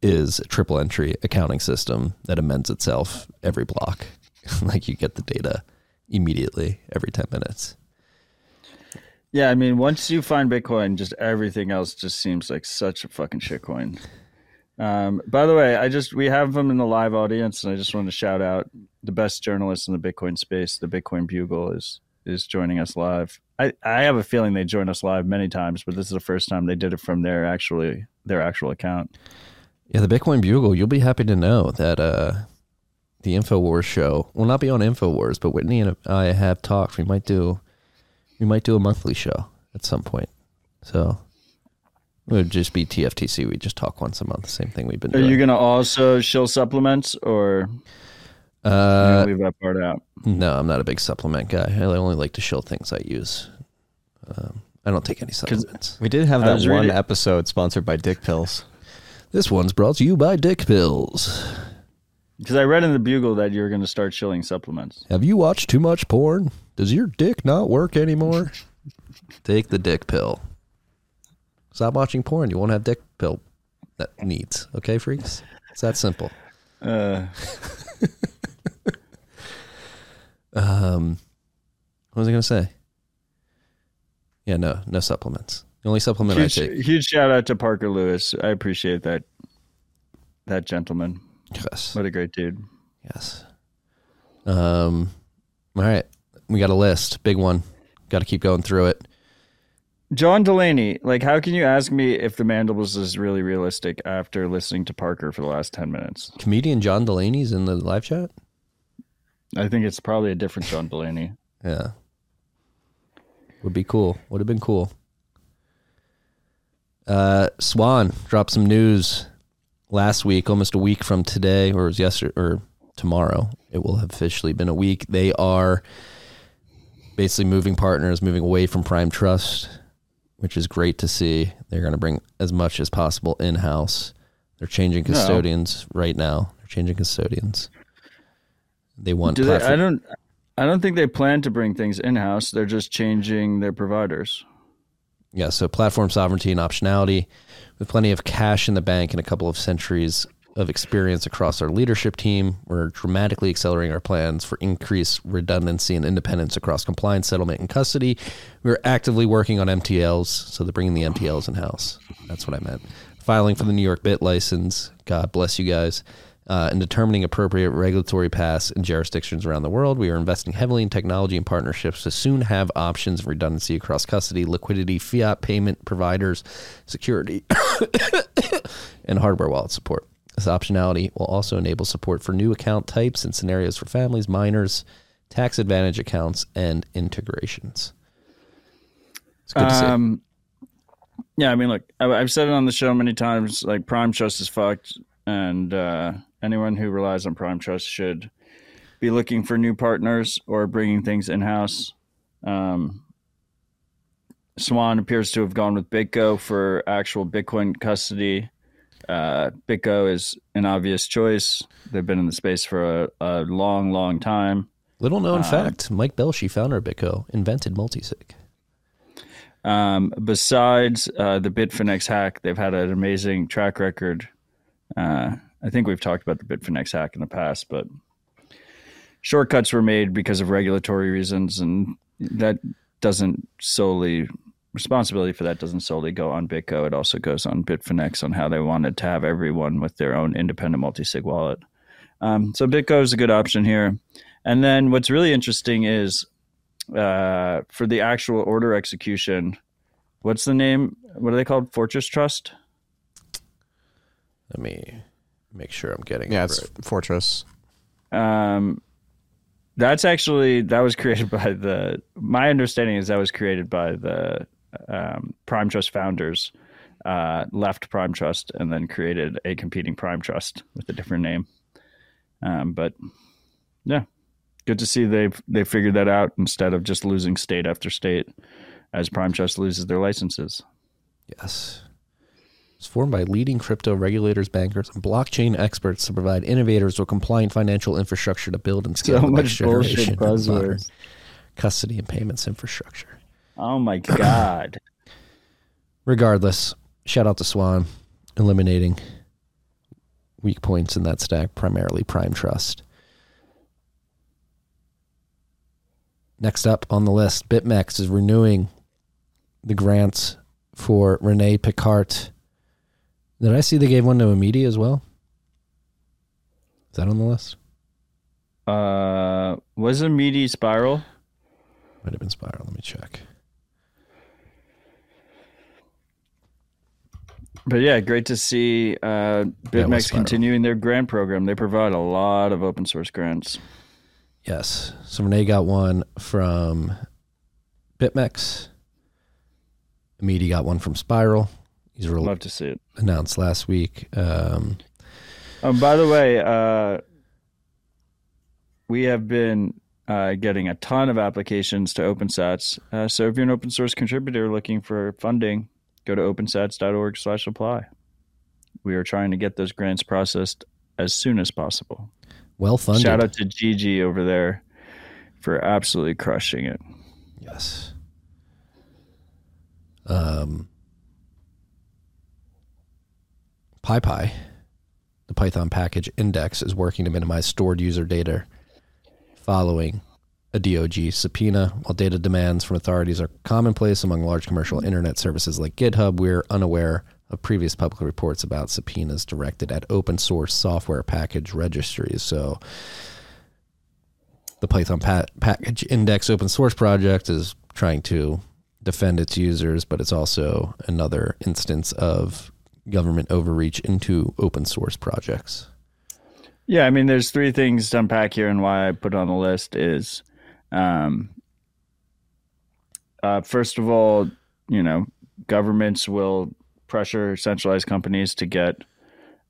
is a triple entry accounting system that amends itself every block. like you get the data immediately every 10 minutes. Yeah, I mean, once you find Bitcoin, just everything else just seems like such a fucking shitcoin. Um, by the way, I just we have them in the live audience, and I just want to shout out the best journalist in the Bitcoin space. The Bitcoin Bugle is is joining us live. I, I have a feeling they join us live many times, but this is the first time they did it from their actually their actual account. Yeah, the Bitcoin Bugle, you'll be happy to know that uh, the InfoWars show will not be on InfoWars, but Whitney and I have talked. We might do we might do a monthly show at some point. So it would just be TFTC. We just talk once a month, same thing we've been Are doing. you gonna also shill supplements, or uh, gonna leave that part out? no, I'm not a big supplement guy. I only like to show things I use. Um, I don't take any supplements. We did have that one reading- episode sponsored by Dick Pills. This one's brought to you by Dick Pills. Because I read in the Bugle that you're gonna start shilling supplements. Have you watched too much porn? Does your dick not work anymore? Take the dick pill. Stop watching porn. You won't have dick pill that needs. Okay, freaks? It's that simple. Uh, Um, what was I going to say? Yeah, no, no supplements. The only supplement huge, I take. huge shout out to Parker Lewis. I appreciate that. That gentleman. Yes. What a great dude. Yes. Um, all right. We got a list. Big one. Got to keep going through it. John Delaney, like, how can you ask me if the mandibles is really realistic after listening to Parker for the last 10 minutes? Comedian John Delaney's in the live chat. I think it's probably a different John Delaney. Yeah. Would be cool. Would have been cool. Uh, Swan dropped some news last week, almost a week from today, or it was yesterday, or tomorrow. It will have officially been a week. They are basically moving partners, moving away from Prime Trust, which is great to see. They're going to bring as much as possible in house. They're changing No. custodians right now. They're changing custodians. They want Do they, I don't. I don't think they plan to bring things in house. They're just changing their providers. Yeah, so platform sovereignty and optionality with plenty of cash in the bank and a couple of centuries of experience across our leadership team. We're dramatically accelerating our plans for increased redundancy and independence across compliance, settlement, and custody. We're actively working on MTLs, so they're bringing the MTLs in house. That's what I meant. Filing for the New York BIT license. God bless you guys. Uh, and determining appropriate regulatory paths in jurisdictions around the world. We are investing heavily in technology and partnerships to soon have options of redundancy across custody, liquidity, fiat payment providers, security, and hardware wallet support. This optionality will also enable support for new account types and scenarios for families, minors, tax advantage accounts, and integrations. It's good to see. Um, yeah, I mean, look, I've said it on the show many times. Like, Prime Trust is fucked, and uh, anyone who relies on Prime Trust should be looking for new partners or bringing things in house. Um, Swan appears to have gone with BitGo for actual Bitcoin custody. Uh, BitGo is an obvious choice. They've been in the space for a, a long, long time. Little known Um, fact: Mike Belshe, founder of BitGo, invented multisig. Um, besides uh, the Bitfinex hack, they've had an amazing track record. Uh, I think we've talked about the Bitfinex hack in the past, but shortcuts were made because of regulatory reasons, and that doesn't solely responsibility for that doesn't solely go on BitGo. It also goes on Bitfinex on how they wanted to have everyone with their own independent multi-sig wallet. Um, so BitGo is a good option here. And then what's really interesting is uh, for the actual order execution. What's the name? What are they called? Fortress Trust. Let me make sure I'm getting. Yeah, it it's right. Fortress. Um, that's actually that was created by the. My understanding is that was created by the um, Prime Trust founders. Uh, left Prime Trust and then created a competing Prime Trust with a different name. Um, but yeah, good to see they've they figured that out instead of just losing state after state as Prime Trust loses their licenses. Yes. It's formed by leading crypto regulators, bankers, and blockchain experts to provide innovators with compliant financial infrastructure to build and scale So the much next generation bullshit buzzwords. custody and payments infrastructure. Oh my god. Regardless, shout out to Swan, eliminating weak points in that stack, primarily Prime Trust. Next up on the list, BitMEX is renewing the grants for Rene Pickhardt. Did I see they gave one to Amiti as well? Is that on the list? Uh, was Amiti spiral? Might have been Spiral. Let me check. But yeah, great to see uh, Yeah, it was BitMEX continuing their grant program. They provide a lot of open source grants. Yes. So Renee got one from BitMEX. Amiti got one from Spiral. He's really Love to see it. announced last week. Um, Um, by the way, uh, we have been uh, getting a ton of applications to OpenSats. Uh, so if you're an open source contributor looking for funding, go to opensats.org slash apply. We are trying to get those grants processed as soon as possible. well funded. Shout out to Gigi over there for absolutely crushing it. Yes. Um, PyPI, the Python package index, is working to minimize stored user data following a DOJ subpoena. While data demands from authorities are commonplace among large commercial internet services like GitHub, we're unaware of previous public reports about subpoenas directed at open source software package registries. So, the Python pa- package index open source project is trying to defend its users, but it's also another instance of government overreach into open source projects. Yeah, I mean, there's three things to unpack here, and why I put on the list is, um, uh, first of all, you know, governments will pressure centralized companies to get,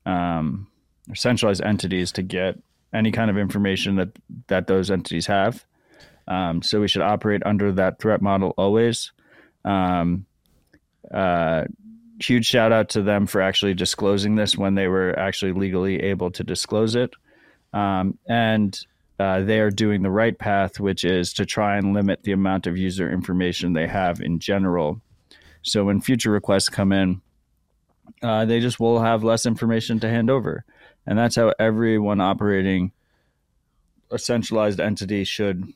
um, centralized entities to get any kind of information that that those entities have. Um, so we should operate under that threat model always. Um, uh, huge shout out to them for actually disclosing this when they were actually legally able to disclose it. Um, and uh, they are doing the right path, which is to try and limit the amount of user information they have in general. So when future requests come in, uh, they just will have less information to hand over. And that's how everyone operating a centralized entity should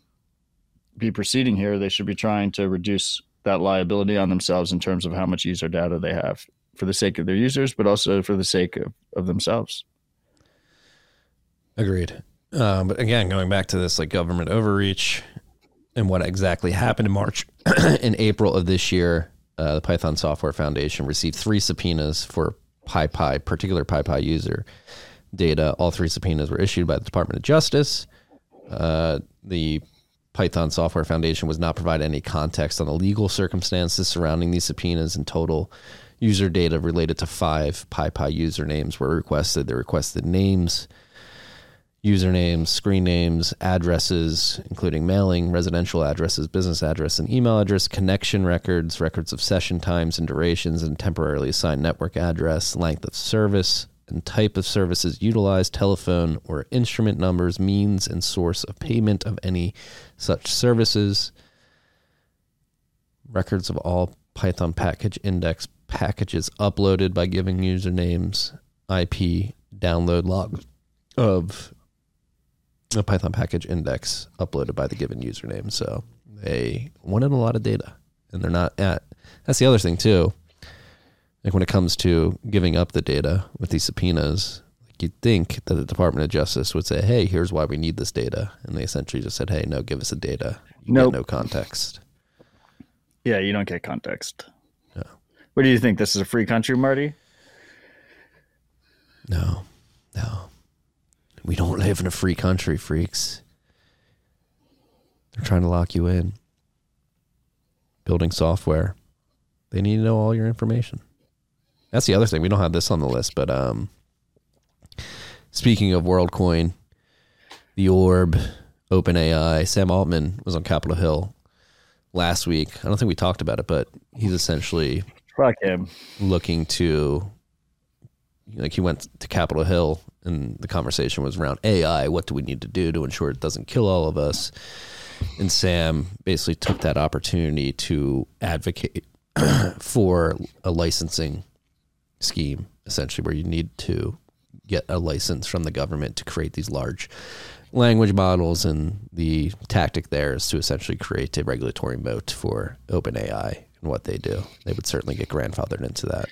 be proceeding here. They should be trying to reduce that liability on themselves in terms of how much user data they have for the sake of their users, but also for the sake of, of themselves. Agreed. Um, but again, going back to this like government overreach and what exactly happened in March in April of this year, uh, the Python Software Foundation received three subpoenas for PyPI, particular PyPI user data. All three subpoenas were issued by the Department of Justice. Uh, the Python Software Foundation was not provided any context on the legal circumstances surrounding these subpoenas. In total, user data related to five PyPI usernames were requested. The requested names usernames, screen names, addresses, including mailing, residential addresses, business address, and email address, connection records, records of session times and durations, and temporarily assigned network address, length of service, and type of services utilized, telephone or instrument numbers, means and source of payment of any such services, records of all Python package index packages uploaded by giving usernames, IP, download log of a Python package index uploaded by the given username. So they wanted a lot of data, and they're not at. That's the other thing too. Like when it comes to giving up the data with these subpoenas, like you'd think that the Department of Justice would say, "Hey, here's why we need this data," and they essentially just said, "Hey, no, give us the data. You Nope. no context." Yeah, you don't get context. No. What do you think? This is a free country, Marty? No, no. We don't live in a free country, freaks. They're trying to lock you in. Building software. They need to know all your information. That's the other thing. We don't have this on the list, but um speaking of WorldCoin, the Orb, OpenAI, Sam Altman was on Capitol Hill last week. I don't think we talked about it, but he's essentially Fuck him. looking to like he went to Capitol Hill and the conversation was around AI. What do we need to do to ensure it doesn't kill all of us? And Sam basically took that opportunity to advocate for a licensing scheme, essentially, where you need to get a license from the government to create these large language models. And the tactic there is to essentially create a regulatory moat for OpenAI and what they do. They would certainly get grandfathered into that.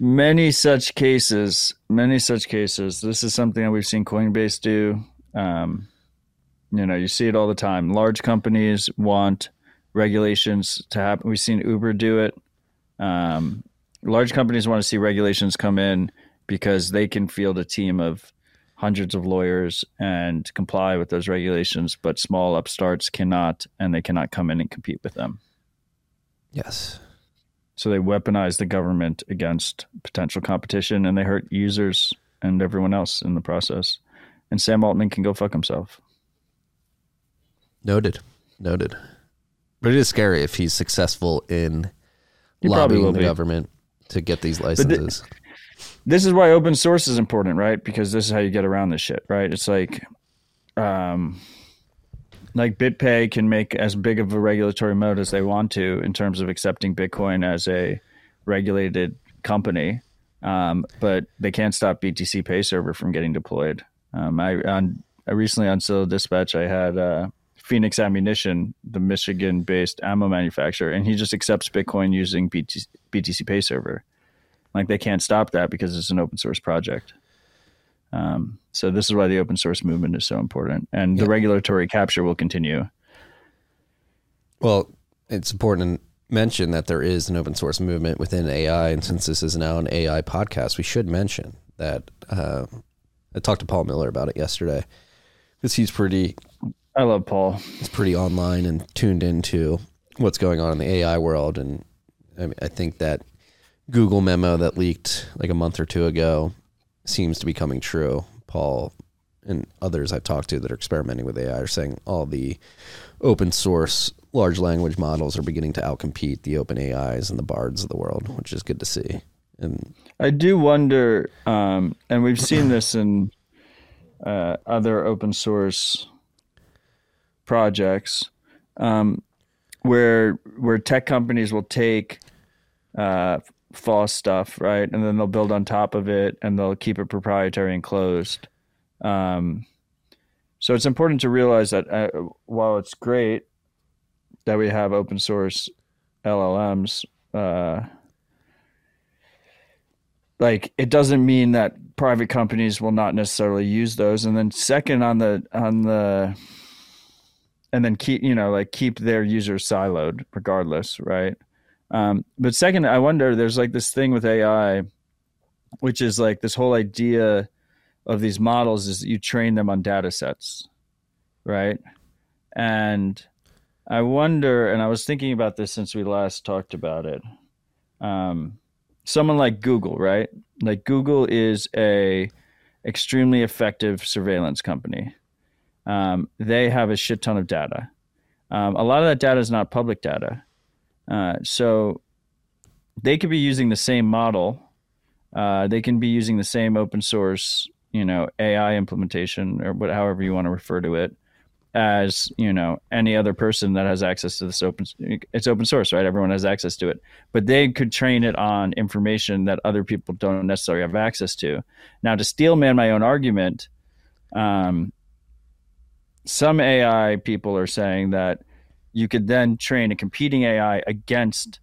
Many such cases, many such cases. This is something that we've seen Coinbase do. Um, you know, you see it all the time. Large companies want regulations to happen. We've seen Uber do it. Um, large companies want to see regulations come in because they can field a team of hundreds of lawyers and comply with those regulations, but small upstarts cannot, and they cannot come in and compete with them. Yes. So they weaponize the government against potential competition and they hurt users and everyone else in the process. And Sam Altman can go fuck himself. Noted. Noted. But it is scary if he's successful in He lobbying the be. government to get these licenses. This is why open source is important, right? Because this is how you get around this shit, right? It's like um like BitPay can make as big of a regulatory mode as they want to in terms of accepting Bitcoin as a regulated company. Um, but they can't stop BTC Pay Server from getting deployed. Um, I on I recently on Citadel Dispatch I had uh, Phoenix Ammunition, the Michigan-based ammo manufacturer, and he just accepts Bitcoin using BTC, BTC Pay Server. Like they can't stop that because it's an open source project. Um, so this is why the open source movement is so important, and the regulatory capture will continue. Well, it's important to mention that there is an open source movement within AI, and since this is now an AI podcast, we should mention that. Uh, I talked to Paul Miller about it yesterday because he's pretty I love Paul. he's pretty online and tuned into what's going on in the AI world, and I, mean, I think that Google memo that leaked like a month or two ago seems to be coming true. Paul and others I've talked to that are experimenting with AI are saying all the open source large language models are beginning to outcompete the open AIs and the bards of the world, which is good to see. And I do wonder, um, and we've seen this in uh, other open source projects, um, where where tech companies will take uh, FOSS stuff, right, and then they'll build on top of it, and they'll keep it proprietary and closed. Um, so it's important to realize that uh, while it's great that we have open source LLMs. Uh, like it doesn't mean that private companies will not necessarily use those and then second on the on the and then keep you know like keep their users siloed regardless right um, but second i wonder there's like this thing with ai which is like this whole idea of these models is that you train them on data sets right and i wonder and i was thinking about this since we last talked about it um, someone like Google, right? Like Google is a extremely effective surveillance company. Um, they have a shit ton of data. Um, a lot of that data is not public data. Uh, so they could be using the same model. Uh, they can be using the same open source, you know, AI implementation or what, however you want to refer to it, as you know any other person that has access to this open. It's open source, right? Everyone has access to it, but they could train it on information that other people don't necessarily have access to. Now, to steelman my own argument, um, some AI people are saying that you could then train a competing AI against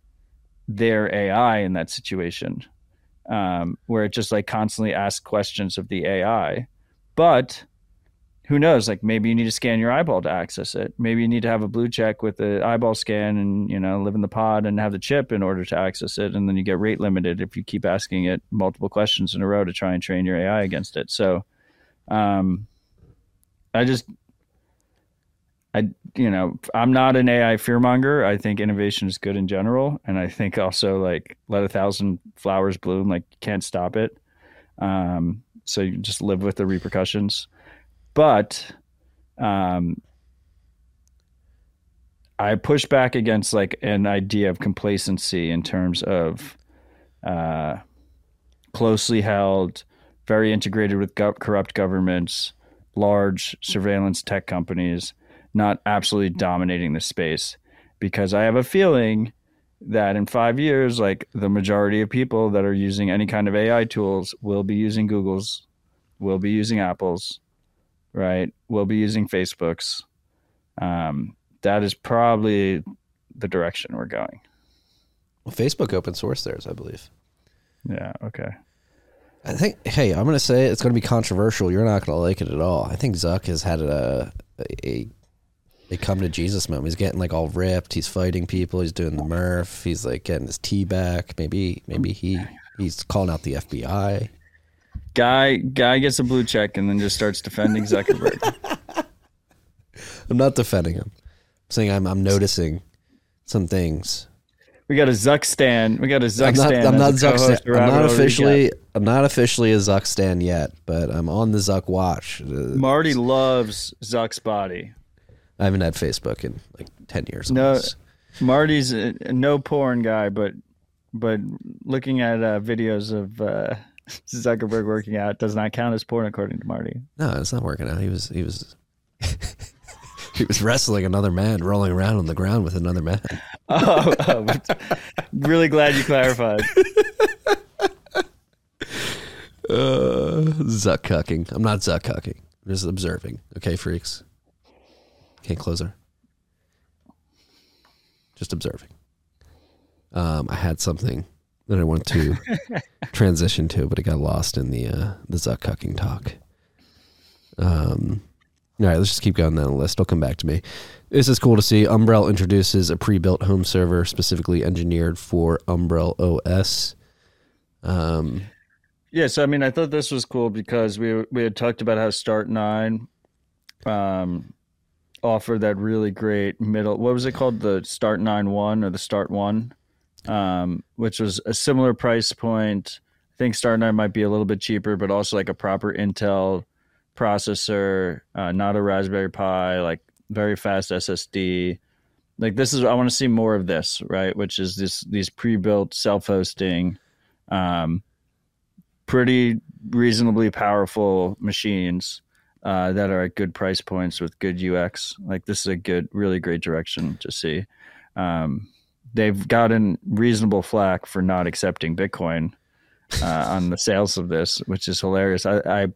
their AI in that situation, um, where it just like constantly asks questions of the AI. But who knows? Like maybe you need to scan your eyeball to access it. Maybe you need to have a blue check with the eyeball scan and you know live in the pod and have the chip in order to access it. And then you get rate limited if you keep asking it multiple questions in a row to try and train your AI against it. So, um, I just I you know I'm not an AI fearmonger. I think innovation is good in general, and I think also like let a thousand flowers bloom. Like can't stop it. Um, so you just live with the repercussions. But um, I push back against like an idea of complacency in terms of uh, closely held, very integrated with go- corrupt governments, large surveillance tech companies not absolutely dominating the space because I have a feeling that in five years, like the majority of people that are using any kind of AI tools will be using Google's, will be using Apple's, right? Will be using Facebook's. Um, that is probably the direction we're going. Well, Facebook open source theirs, I believe. Yeah. Okay. I think. Hey, I'm going to say it's going to be controversial. You're not going to like it at all. I think Zuck has had a a come to Jesus moment. He's getting like all ripped. He's fighting people. He's doing the Murph. He's like getting his tea back. Maybe maybe he he's calling out the FBI. Guy guy gets a blue check and then just starts defending Zuckerberg. I'm not defending him. I'm saying I'm I'm noticing some things. We got a Zuck stand. We got a Zuck I'm not, stand. I'm not Zuck co-host stan. I'm not officially I'm not officially a Zuck stand yet, but I'm on the Zuck watch. Marty loves Zuck's body. I haven't had Facebook in like ten years. No, almost. Marty's a, a no porn guy, but but looking at uh, videos of uh, Zuckerberg working out does not count as porn according to Marty. No, it's not working out. He was he was he was wrestling another man, rolling around on the ground with another man. Oh, oh, really glad you clarified. Uh, Zuck cucking. I'm not Zuck cucking. I'm just observing. Okay, freaks. Can't close her. Just observing. Um, I had something that I wanted to transition to, but it got lost in the uh, the Zuck cucking talk. Um, all right, let's just keep going down the list. It'll come back to me. This is cool to see. Umbrel introduces a pre-built home server specifically engineered for Umbrel OS. Um, Yeah, so I mean, I thought this was cool because we we had talked about how Start Nine, um, offered that really great middle. What was it called? The Start Nine One or the Start One, um, which was a similar price point. I think Start Nine might be a little bit cheaper, but also like a proper Intel processor, uh, not a Raspberry Pi, like very fast SSD. Like this is, I want to see more of this, right? Which is this these pre-built self-hosting. Um, pretty reasonably powerful machines uh, that are at good price points with good UX. Like this is a good, really great direction to see. Um, they've gotten reasonable flack for not accepting Bitcoin uh, on the sales of this, which is hilarious. I, I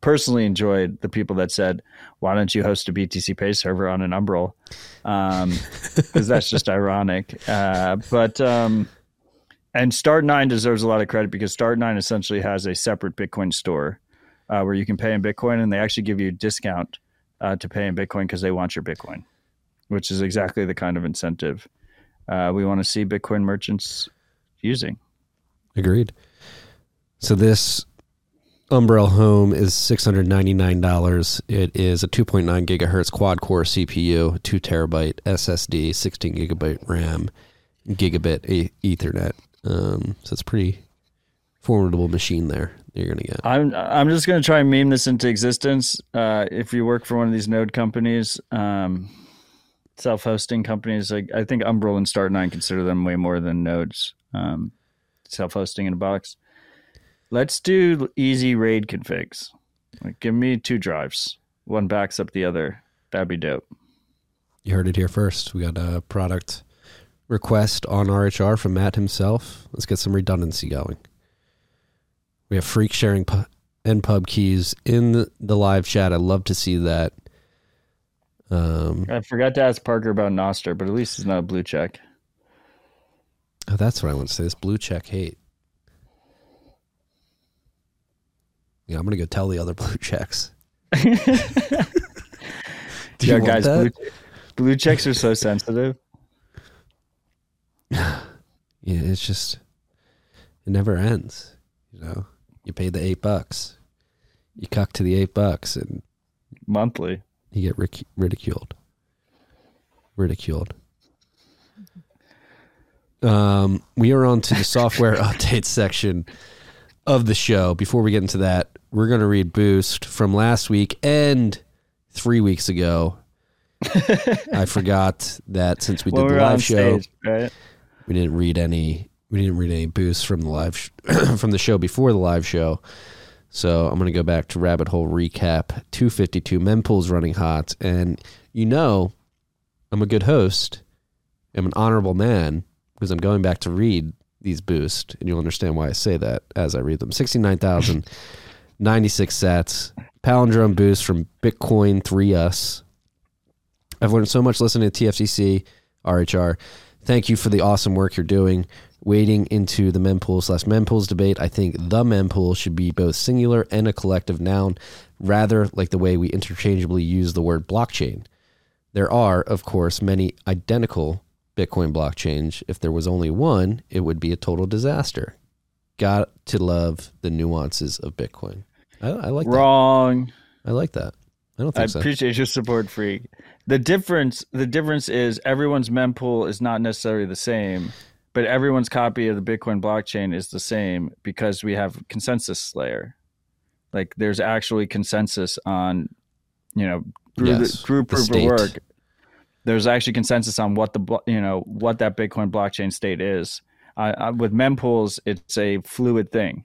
personally enjoyed the people that said, "Why don't you host a BTC Pay server on an Umbrel?" Because that's just ironic. Uh, but um, and Start Nine deserves a lot of credit because Start Nine essentially has a separate Bitcoin store uh, where you can pay in Bitcoin, and they actually give you a discount uh, to pay in Bitcoin because they want your Bitcoin, which is exactly the kind of incentive uh, we want to see Bitcoin merchants using. Agreed. So this Umbrel Home is six hundred ninety nine dollars. It is a two point nine gigahertz quad core CPU, two terabyte SSD, sixteen gigabyte RAM, gigabit Ethernet. Um, so it's pretty formidable machine there you're gonna get. I'm I'm just gonna try and meme this into existence. Uh, if you work for one of these node companies, um, self-hosting companies, like I think Umbrel and Start9 consider them way more than nodes. Um, self-hosting in a box. Let's do easy RAID configs. Like, give me two drives. One backs up the other. That'd be dope. You heard it here first. We got a product request on RHR from Matt himself. Let's get some redundancy going. We have freak sharing pu- NPub keys in the, the live chat. I love to see that. Um, I forgot to ask Parker about Nostr, but at least it's not a blue check. oh, that's what I want to say. This blue check hate. Yeah, I'm gonna go tell the other blue checks. Do you yeah, guys, blue, blue checks are so sensitive. Yeah, it's just it never ends. You know, you pay the eight bucks, you cuck to the eight bucks, and Monthly. you get ric- ridiculed. Ridiculed. Um, we are on to the software update section of the show. Before we get into that, we're going to read Boost from last week and three weeks ago. I forgot that since we When did the live show, stage, right? we didn't read any. We didn't read any boosts from the live sh- from the show before the live show. So I'm going to go back to rabbit hole recap. 252 Mempool's running hot, and you know, I'm a good host. I'm an honorable man because I'm going back to read these boosts, and you'll understand why I say that as I read them. 69,096 sats. Palindrome boost from Bitcoin 3us. I've learned so much listening to TFTC, RHR. Thank you for the awesome work you're doing. Wading into the mempool slash mempools debate, I think the mempool should be both singular and a collective noun, rather like the way we interchangeably use the word blockchain. There are, of course, many identical Bitcoin blockchains. If there was only one, it would be a total disaster. Got to love the nuances of Bitcoin. I, I like Wrong. that. I like that. I don't I think so. appreciate your support, freak. The difference, the difference is everyone's mempool is not necessarily the same, but everyone's copy of the Bitcoin blockchain is the same because we have consensus layer. Like there's actually consensus on, you know, through, Yes, the, through proof of work. There's actually consensus on what the you know what that Bitcoin blockchain state is. Uh, with mempools, it's a fluid thing.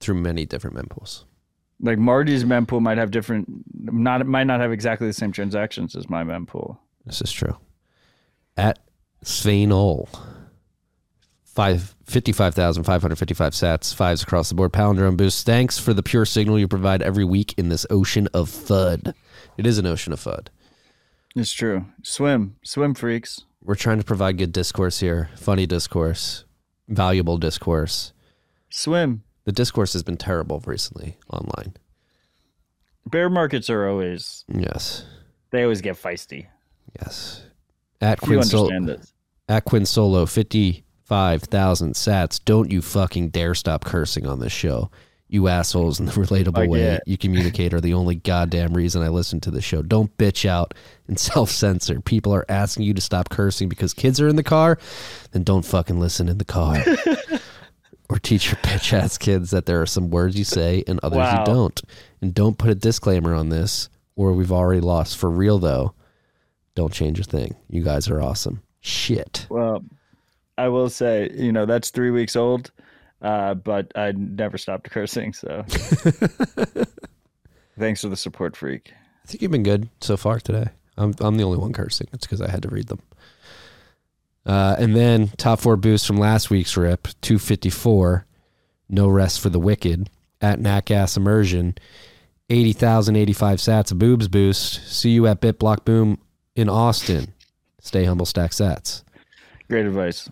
Through many different mempools. Like Marty's mempool might have different, not might not have exactly the same transactions as my mempool. This is true. At Svein Ol, five fifty-five thousand five hundred fifty-five sats, fives across the board. Palindrome boost. Thanks for the pure signal you provide every week in this ocean of FUD. It is an ocean of FUD. It's true. Swim, swim freaks. We're trying to provide good discourse here, funny discourse, valuable discourse. Swim. The discourse has been terrible recently online. Bear markets are always Yes, they always get feisty. yes. At You Quinn Sol- at Quinn Solo, fifty-five thousand sats. Don't you fucking dare stop cursing on this show. You assholes in the relatable way you communicate are the only goddamn reason I listen to the show. Don't bitch out and self censor. People are asking you to stop cursing because kids are in the car, then don't fucking listen in the car. or teach your bitch ass kids that there are some words you say and others Wow. you don't. And don't put a disclaimer on this, or we've already lost. For real though, don't change a thing. You guys are awesome. Shit. Well, I will say, you know, that's three weeks old, uh, but I never stopped cursing. So thanks for the support, freak. I think you've been good so far today. I'm I'm the only one cursing. It's because I had to read them. Uh, and then top four boosts from last week's rip: two fifty four, no rest for the wicked at Natgas Immersion, eighty thousand eighty five sats a boobs boost. See you at BitBlock Boom in Austin. Stay humble, stack sats. Great advice.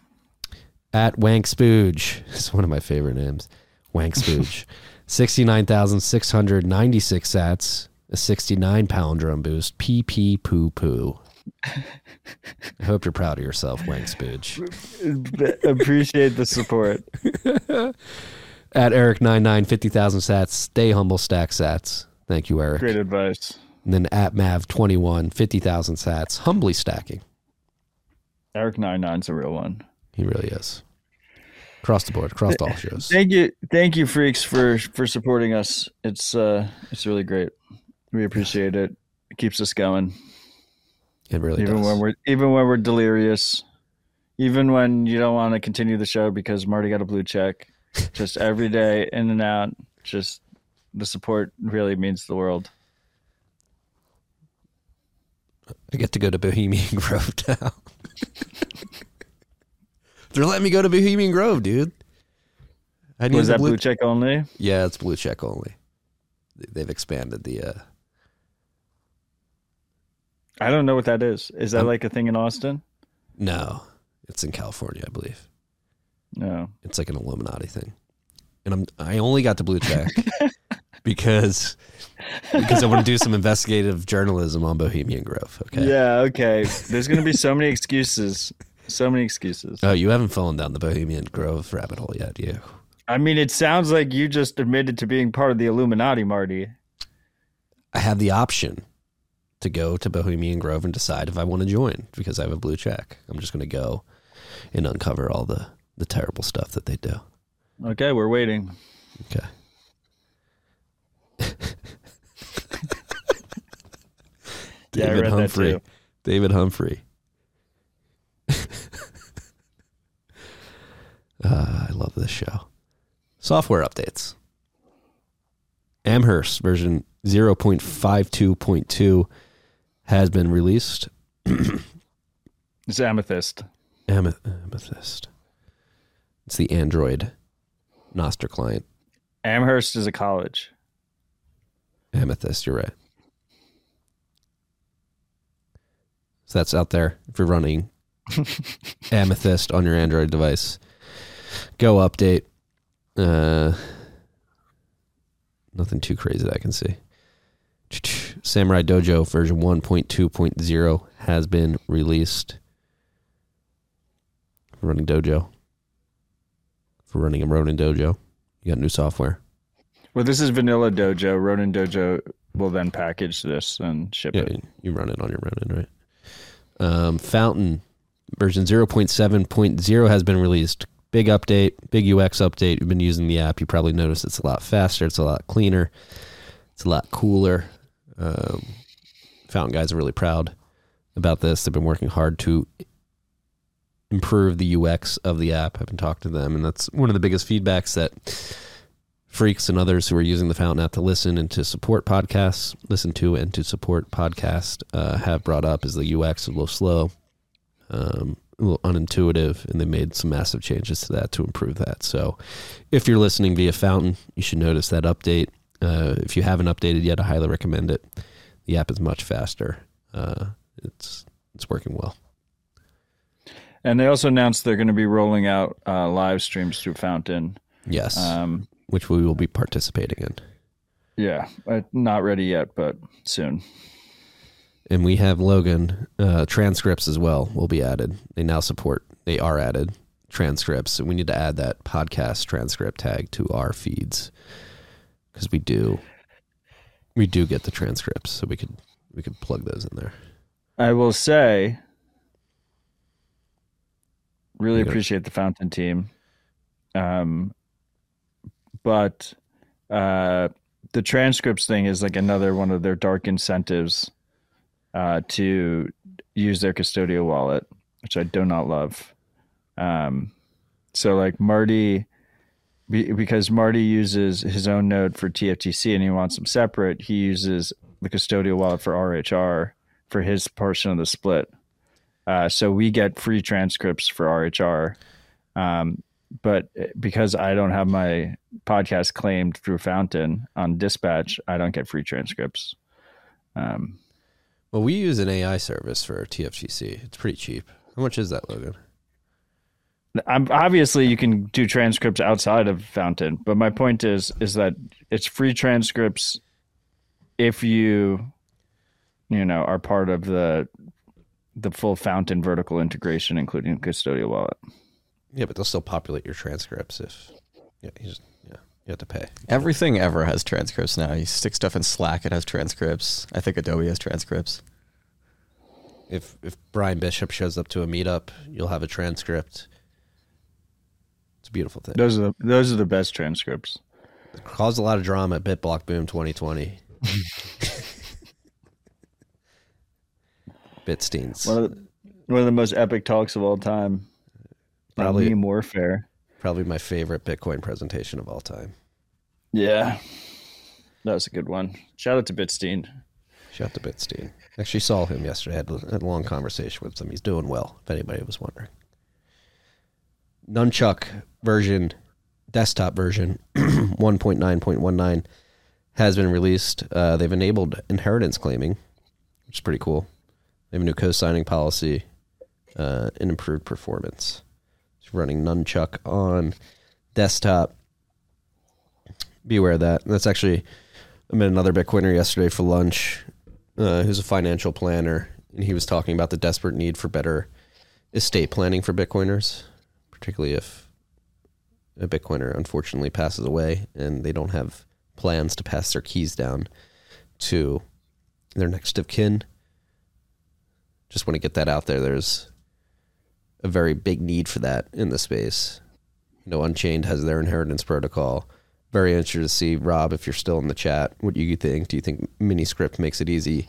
At Wank Spooge, it's one of my favorite names. Wank Spooge, sixty nine thousand six hundred ninety six sats, a sixty nine palindrome boost. Pee pee poo poo. I hope you're proud of yourself, Wank Spooge. Appreciate the support. At Eric nine nine fifty thousand sats. Stay humble, stack sats. Thank you, Eric. Great advice. And then at Mav 21, 50,000 sats, humbly stacking. Eric Nine Nine's a real one. He really is. across the board, across all shows. Thank you, thank you, freaks, for for supporting us. It's uh, it's really great. We appreciate it. It keeps us going, It really even does. when we're even when we're delirious, even when you don't want to continue the show because Marty got a blue check. Just every day, in and out. Just the support really means the world. I get to go to Bohemian Grove now. They're letting me go to Bohemian Grove, dude. I need Was that blue check only? Yeah, it's blue check only. They- They've expanded the. uh I don't know what that is. Is that Um, like a thing in Austin? No, it's in California, I believe. No. It's like an Illuminati thing, and I'm I only got the blue check because because I want to do some investigative journalism on Bohemian Grove. Okay. Yeah. Okay. There's gonna be so many excuses. So many excuses. Oh, you haven't fallen down the Bohemian Grove rabbit hole yet, you? I mean, it sounds like you just admitted to being part of the Illuminati, Marty. I have the option to go to Bohemian Grove and decide if I want to join because I have a blue check. I'm just going to go and uncover all the the terrible stuff that they do. Okay, we're waiting. Okay. Yeah, I David that Humphrey. David Humphrey. Ah, I love this show. Software updates. Amherst version 0.52.2 has been released. It's Amethyst. Ameth- Amethyst. It's the Android Nostr client. Amherst is a college. Amethyst, you're right. So that's out there if you're running Amethyst on your Android device. Go update. Uh, nothing too crazy that I can see. Samurai Dojo version 1.2.0 has been released. For running Dojo. For running a Ronin Dojo. You got new software. Well, this is Vanilla Dojo. Ronin Dojo will then package this and ship Yeah, it. you run it on your Ronin, right? Um, Fountain version 0.7.0 has been released. Big update, big UX update. You've been using the app. You probably noticed it's a lot faster. It's a lot cleaner. It's a lot cooler. Um, Fountain guys are really proud about this. They've been working hard to improve the UX of the app. I've been talking to them, and that's one of the biggest feedbacks that freaks and others who are using the Fountain app to listen and to support podcasts, listen to and to support podcast, uh, have brought up is the UX is a little slow, um, a little unintuitive, and they made some massive changes to that to improve that. So, if you're listening via Fountain, you should notice that update. Uh, if you haven't updated yet, I highly recommend it. The app is much faster. Uh, it's it's working well. And they also announced they're going to be rolling out uh, live streams through Fountain. Yes, Um, which we will be participating in. yeah, uh, not ready yet, but soon. and we have Logan uh, transcripts as well will be added. They now support. They are added transcripts, and we need to add that podcast transcript tag to our feeds because we do. We do get the transcripts, so we could we could plug those in there. I will say, really You got it. appreciate the Fountain team. Um, but uh, the transcripts thing is like another one of their dark incentives uh, to use their custodial wallet, which I do not love. Um, so like Marty, be, because Marty uses his own node for TFTC and he wants them separate, he uses the custodial wallet for RHR for his portion of the split. Uh, so we get free transcripts for RHR. Um, but because I don't have my podcast claimed through Fountain on Dispatch, I don't get free transcripts. Um, Well, we use an AI service for TFTC. It's pretty cheap. How much is that, Logan? I'm obviously you can do transcripts outside of Fountain, but my point is is that it's free transcripts if you you know are part of the the full Fountain vertical integration, including custodial wallet. Yeah, but they'll still populate your transcripts if yeah, you just yeah, you have to pay. Everything ever has transcripts now. You stick stuff in Slack, it has transcripts. I think Adobe has transcripts. If if Brian Bishop shows up to a meetup, you'll have a transcript. It's a beautiful thing. Those are the, those are the best transcripts. It caused a lot of drama at BitBlock Boom 2020. Bitsteins. One of the, one of the most epic talks of all time. Probably- Probably meme warfare. Probably my favorite Bitcoin presentation of all time. Yeah, that was a good one. Shout out to Bitstein. Shout out to Bitstein. Actually saw him yesterday. Had, a- had a long conversation with him. He's doing well, if anybody was wondering. Nunchuk version, desktop version 1.9.19 has been released. Uh, they've enabled inheritance claiming, which is pretty cool. They have a new co-signing policy uh, and improved performance. Running Nunchuk on desktop. Be aware of that. That's actually I met another Bitcoiner yesterday for lunch, uh, who's a financial planner, and he was talking about the desperate need for better estate planning for Bitcoiners, particularly if a Bitcoiner unfortunately passes away and they don't have plans to pass their keys down to their next of kin. Just want to get that out there. There's a very big need for that in the space. You know, Unchained has their inheritance protocol. Very interested to see, Rob, if you're still in the chat, what do you think. Do you think Miniscript makes it easy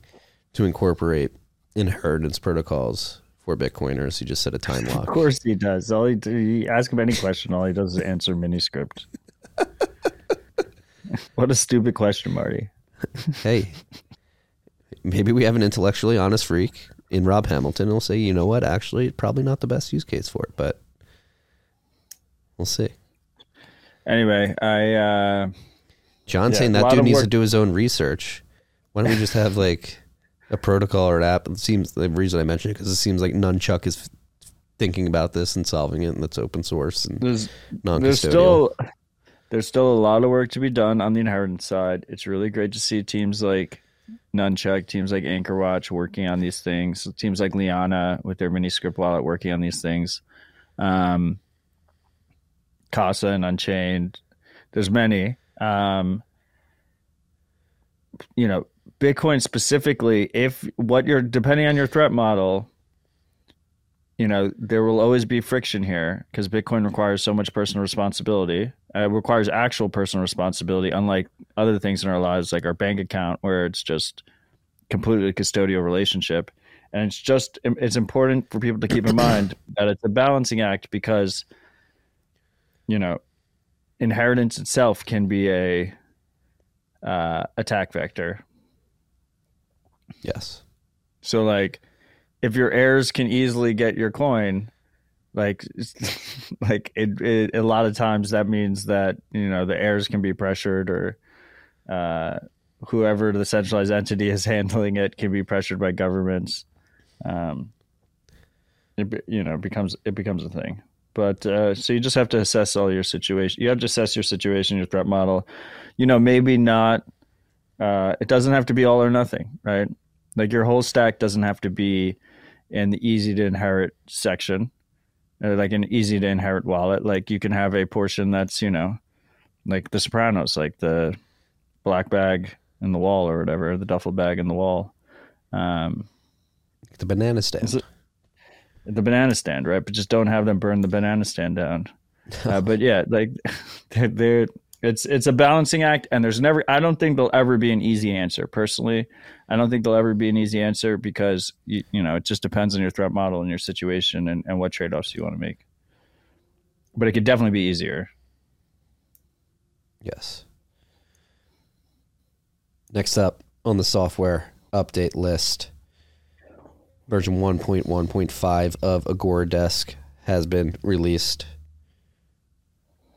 to incorporate inheritance protocols for Bitcoiners? You just set a time lock. Of course he does. All he, you ask him any question, all he does is answer miniscript. what a stupid question, Marty. hey, maybe we have an intellectually honest freak in Rob Hamilton. He'll say, you know what? Actually, probably not the best use case for it, but we'll see. Anyway, I uh, John Yeah, saying that dude needs to do his own research. Why don't we just have like a protocol or an app? It seems the reason I mentioned it because it seems like Nunchuk is thinking about this and solving it, and that's open source and there's non-custodial. there's still there's still a lot of work to be done on the inheritance side. It's really great to see teams like Nunchuk, teams like Anchor Watch working on these things, teams like Liana with their mini script wallet working on these things. Um, Casa and Unchained. There's many. Um, you know, Bitcoin specifically, if what you're depending on your threat model, you know, there will always be friction here because Bitcoin requires so much personal responsibility. Uh, it requires actual personal responsibility, unlike other things in our lives, like our bank account, where it's just completely custodial relationship. And it's just it's important for people to keep in mind that it's a balancing act because, you know, inheritance itself can be a uh, attack vector. yes. So like if your heirs can easily get your coin, like like it, it a lot of times that means that, you know, the heirs can be pressured or uh whoever the centralized entity is handling it can be pressured by governments. Um it you know becomes it becomes a thing. But uh, so you just have to assess all your situation. You have to assess your situation, your threat model. You know, maybe not. Uh, it doesn't have to be all or nothing, right? Like your whole stack doesn't have to be in the easy to inherit section, uh, like an easy to inherit wallet. Like you can have a portion that's you know, like the Sopranos, like the black bag in the wall or whatever, the duffel bag in the wall. Um, The banana stand. It- the banana stand, right? But just don't have them burn the banana stand down. Uh, but yeah, like they're, they're it's it's a balancing act, and there's never. I don't think there'll ever be an easy answer. Personally, I don't think there'll ever be an easy answer because you, you know it just depends on your threat model and your situation and, and what trade offs you want to make. But it could definitely be easier. Yes. Next up on the software update list, version 1.1.5 of Agora Desk has been released.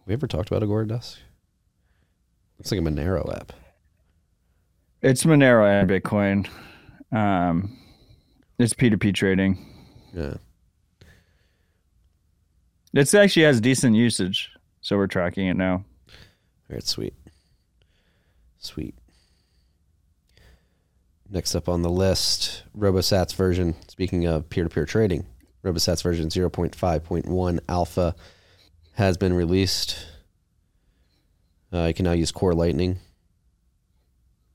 We ever talked about Agora Desk? It's like a Monero app. It's Monero and Bitcoin. Um, it's P two P trading. Yeah. It actually has decent usage, so we're tracking it now. All right, sweet. Sweet. Next up on the list, RoboSats version. Speaking of peer to peer trading, RoboSats version 0.5.1 alpha has been released. Uh, you can now use Core Lightning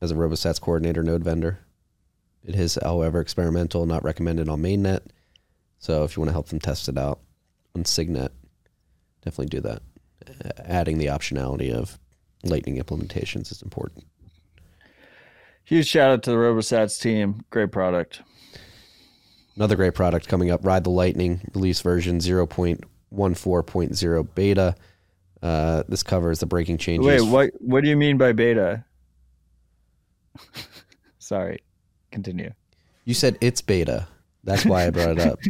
as a RoboSats coordinator node vendor. It is, however, experimental, not recommended on mainnet. So if you want to help them test it out on Signet, definitely do that. adding the optionality of Lightning implementations is important. Huge shout out to the RoboSats team. Great product. Another great product coming up Ride the Lightning, release version 0.14.0 beta. Uh, this covers the breaking changes. Wait, what? What do you mean by beta? Sorry, continue. You said it's beta. That's why I brought it up.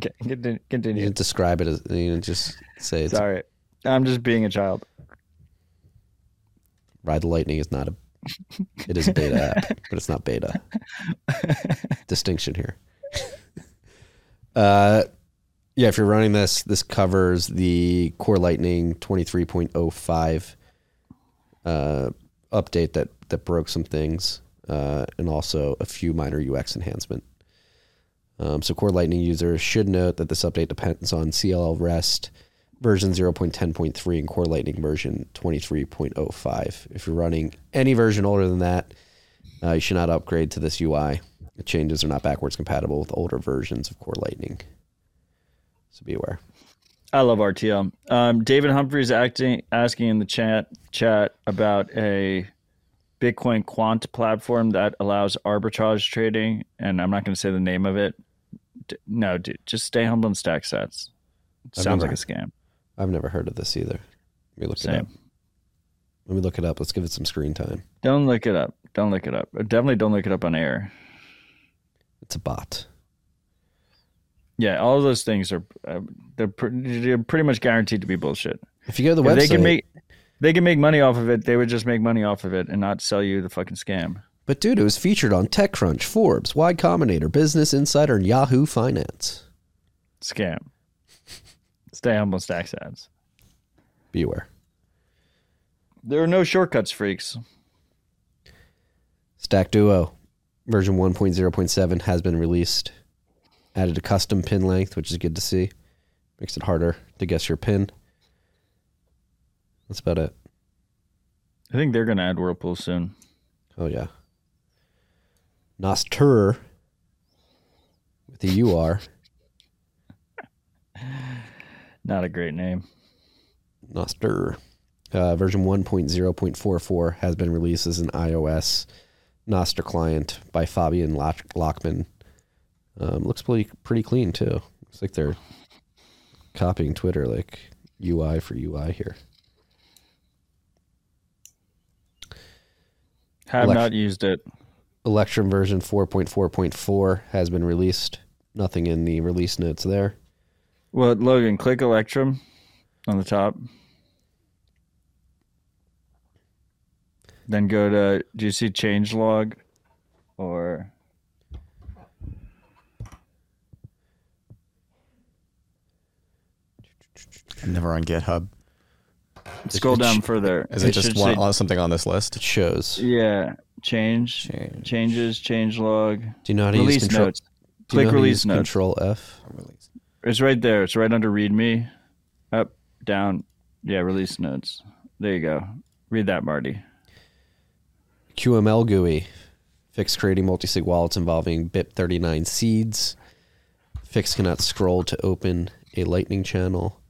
Okay, continue. you didn't describe it as you know, just say it's Sorry, I'm just being a child. Ride the Lightning is not a it is a beta app, but it's not beta. Distinction here. Uh yeah, if you're running this, this covers the Core Lightning 23.05 uh, update that that broke some things, uh, and also a few minor UX enhancement. Um, so Core Lightning users should note that this update depends on CLL REST version 0.10.3 and Core Lightning version 23.05. If you're running any version older than that, uh, you should not upgrade to this UI. The changes are not backwards compatible with older versions of Core Lightning. So be aware. I love RTL. Um, David Humphreys acting asking in the chat chat about a Bitcoin quant platform that allows arbitrage trading, and I'm not going to say the name of it. D- no, dude, just stay humble and stack sets. Sounds never- like a scam. I've never heard of this either. Let me look it up. Let me look it up. Let's give it some screen time. Don't look it up. Don't look it up. Definitely don't look it up on air. It's a bot. Yeah, all those things are uh, they're, pr- they're pretty much guaranteed to be bullshit. If you go to the If website, they can make they can make money off of it, they would just make money off of it and not sell you the fucking scam. but dude, it was featured on TechCrunch, Forbes, Y Combinator, Business Insider, and Yahoo Finance. Scam. Stay humble, stack ads. Be aware. There are no shortcuts, freaks. Stack Duo version 1.0.7 has been released. Added a custom pin length, which is good to see. Makes it harder to guess your pin. That's about it. I think they're gonna add Whirlpool soon. Oh yeah. Nostur with the UR. Not a great name. Nostur. Uh, version 1.0.44 has been released as an iOS Nostr client by Fabian Lock- Lockman. Um, looks pretty pretty clean too. Looks like they're copying Twitter like UI for UI here. Have Elect- not used it. Electrum version 4.4.4 has been released. Nothing in the release notes there. Well, Logan, click Electrum on the top. Then go to do you see changelog or I'm never on GitHub. scroll down further. Is it, just one, say- uh, something on this list? It shows. Yeah, change, Change. changes, change log. Do you know how to release use control? notes. do you Click know how to release use notes. Control F. It's right there. It's right under README. Up, down. Yeah, release notes. There you go. Read that, Marty. QML GUI. Fix creating multi-sig wallets involving BIP39 seeds. Fix cannot scroll to open a lightning channel.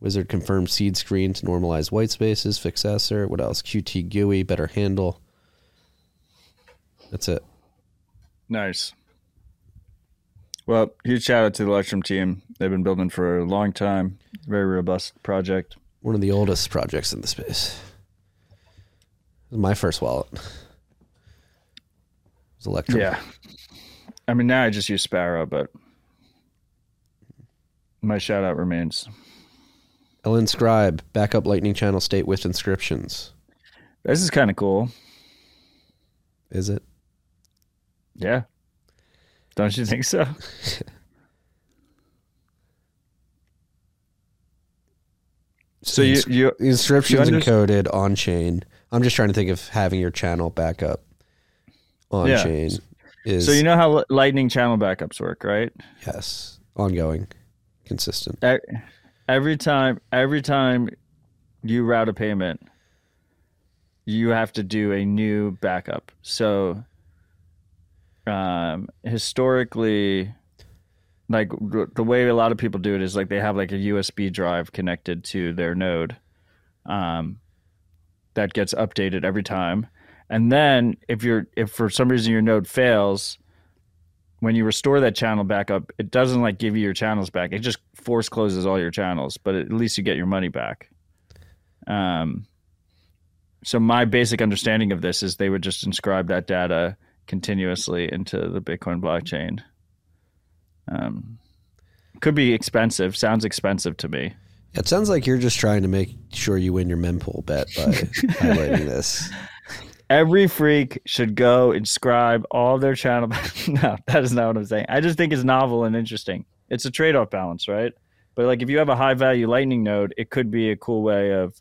Wizard confirms seed screen to normalize white spaces. Fix Fixessor. What else? Qt GUI. Better handle. That's it. Nice. Well, huge shout out to the Electrum team. They've been building for a long time. Very robust project. One of the oldest projects in the space. It was my first wallet. It was Electrum. Yeah. I mean, now I just use Sparrow, but my shout out remains. Ellen Scribe. Backup lightning channel state with inscriptions. This is kind of cool. Is it? Yeah. Don't you think so? So you you inscriptions you encoded on chain. I'm just trying to think of having your channel backup on Yeah. chain is so you know how Lightning channel backups work, right? yes ongoing, consistent. Every time, every time you route a payment, you have to do a new backup. So, um, historically, like the way a lot of people do it is like they have like a USB drive connected to their node, um, that gets updated every time, and then if you're if for some reason your node fails, when you restore that channel back up, it doesn't like give you your channels back. It just force closes all your channels, but at least you get your money back. Um, so my basic understanding of this is they would just inscribe that data continuously into the Bitcoin blockchain. Um, could be expensive. Sounds expensive to me. It sounds like you're just trying to make sure you win your mempool bet by highlighting this. Every freak should go inscribe all their channel. no, that is not what I'm saying. I just think it's novel and interesting. It's a trade off balance, right? But like if you have a high value lightning node, it could be a cool way of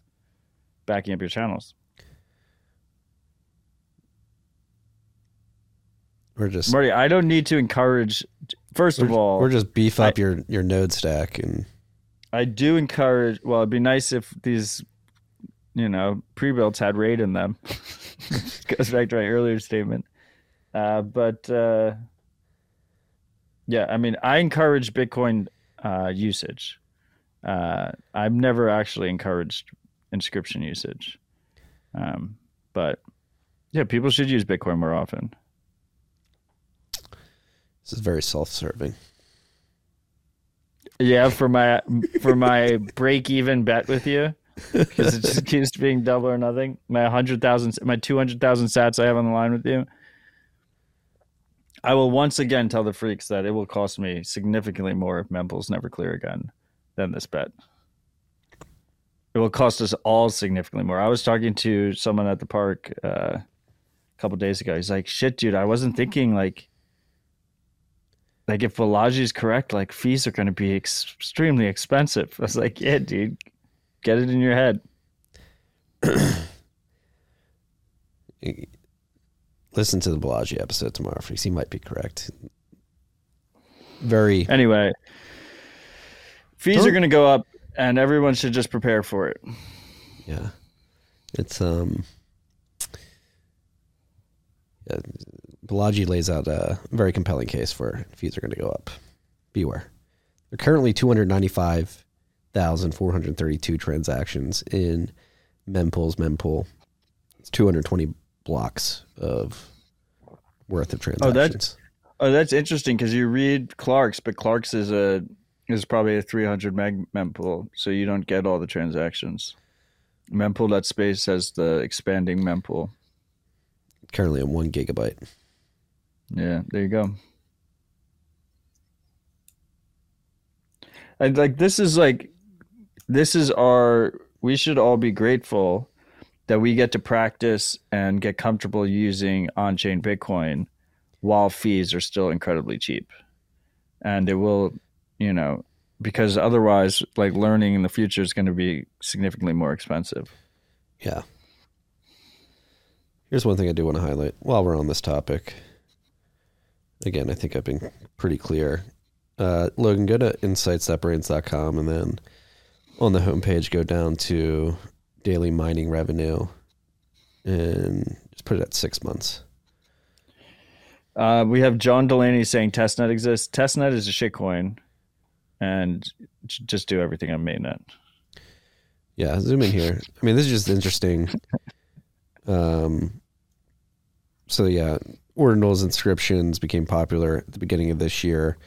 backing up your channels. We're just Marty, I don't need to encourage. First of all, we're just beef up I- your your node stack and I do encourage. Well, it'd be nice if these, you know, pre-builts had RAID in them. Goes back to my earlier statement. Uh, but uh, yeah, I mean, I encourage Bitcoin uh, usage. Uh, I've never actually encouraged inscription usage. Um, but yeah, people should use Bitcoin more often. this is very self-serving. Yeah, for my for my break even bet with you, because it just keeps being double or nothing. My hundred thousand, my two hundred thousand sats I have on the line with you. I will once again tell the freaks that it will cost me significantly more if mempools never clear again than this bet. It will cost us all significantly more. I was talking to someone at the park uh, a couple days ago. He's like, "Shit, dude, I wasn't thinking like." like if Balaji is correct, like fees are going to be ex- extremely expensive. I was like, yeah, dude, get it in your head. Listen to the Balaji episode tomorrow, Freaks. He might be correct. Very Anyway, fees Don't- are going to go up, and everyone should just prepare for it. yeah. It's um yeah, Balaji lays out a very compelling case for fees are going to go up. Beware. There are currently 295,432 transactions in Mempool's Mempool. It's 220 blocks of worth of Oh, transactions. that's oh, that's interesting because you read Clark's, but Clark's is a is probably a 300 meg mempool, so you don't get all the transactions. Mempool.space has the expanding mempool. currently on one gigabyte. Yeah, there you go. And like this is like this is our we should all be grateful that we get to practice and get comfortable using on-chain Bitcoin while fees are still incredibly cheap. And it will, you know, because otherwise like learning in the future is going to be significantly more expensive. Yeah. Here's one thing I do want to highlight while we're on this topic. Again, I think I've been pretty clear. Uh, Logan, go to insights.braiins.com and then on the homepage, go down to daily mining revenue and just put it at six months. Uh, we have John Delaney saying testnet exists. Testnet is a shitcoin, and just do everything on mainnet. Yeah, zoom in here. I mean, this is just interesting. Um, so yeah, ordinals inscriptions became popular at the beginning of this year.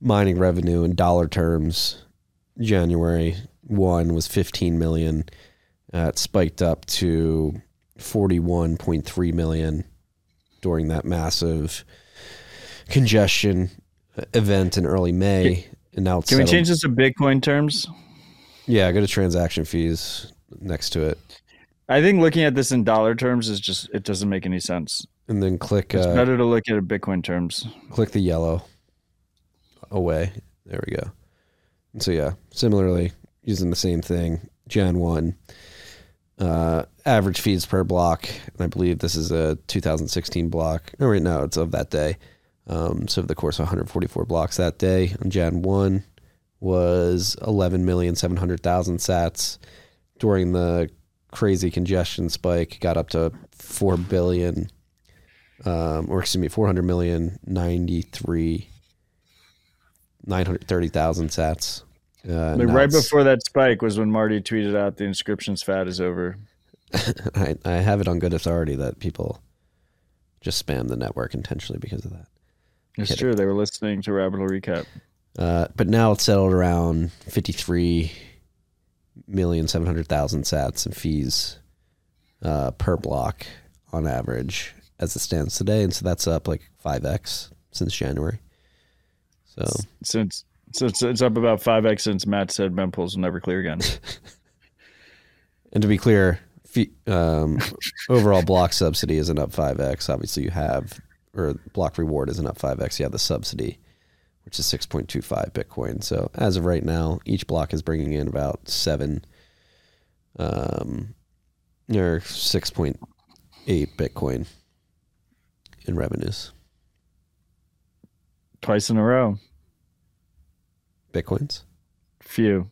Mining revenue in dollar terms, January one was fifteen million. Uh, it spiked up to forty-one point three million during that massive congestion event in early May. And now it's Can we change this to Bitcoin terms? Yeah, go to transaction fees next to it. I think looking at this in dollar terms is just it doesn't make any sense. and then click It's uh, better to look at it Bitcoin terms. click the yellow away. There we go. And so yeah, similarly using the same thing. Jan one uh, average fees per block, and I believe this is a 2016 block. Oh wait, no, it's of that day. Um, so over the course of 144 blocks that day on Jan one was 11 million 700 thousand sats. During the crazy congestion spike, got up to four billion um, or excuse me, 400 million 93 930,000 sats. Uh, right before that spike was when Marty tweeted out the inscription's fad is over. I, I have it on good authority that people just spam the network intentionally because of that. It's Kidding. true. They were listening to Rabbit Hole Recap. Uh, but now it's settled around 53 million 700,000 sats and fees uh, per block on average as it stands today. And so that's up like 5x since January. So Since so it's, it's up about five x since Matt said mempools will never clear again. And to be clear, fee, um, overall block subsidy isn't up 5x. Obviously, you have, or block reward isn't up 5x. You have the subsidy, which is 6.25 Bitcoin. So as of right now, each block is bringing in about seven, um, or 6.8 Bitcoin in revenues. Twice in a row. Bitcoins? Few.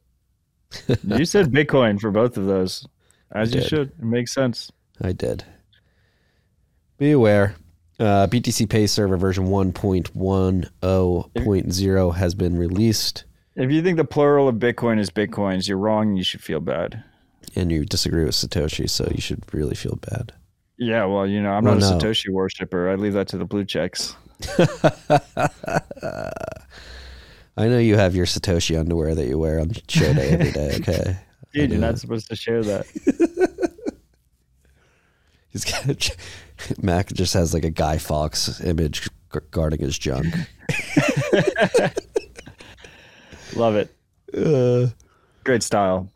you said Bitcoin for both of those, as you should. It makes sense. I did. Be aware. Uh, BTC Pay Server version 1.10.0 has been released. If you think the plural of Bitcoin is Bitcoins, you're wrong. and You should feel bad. and you disagree with Satoshi, so you should really feel bad. Yeah, well, you know, I'm Well, not a no. Satoshi worshiper. I leave that to the blue checks. I know you have your Satoshi underwear that you wear on show day every day. Okay, Dude, you're not supposed to share that. he's got Mac just has like a Guy Fawkes image guarding his junk. Love it. Great style.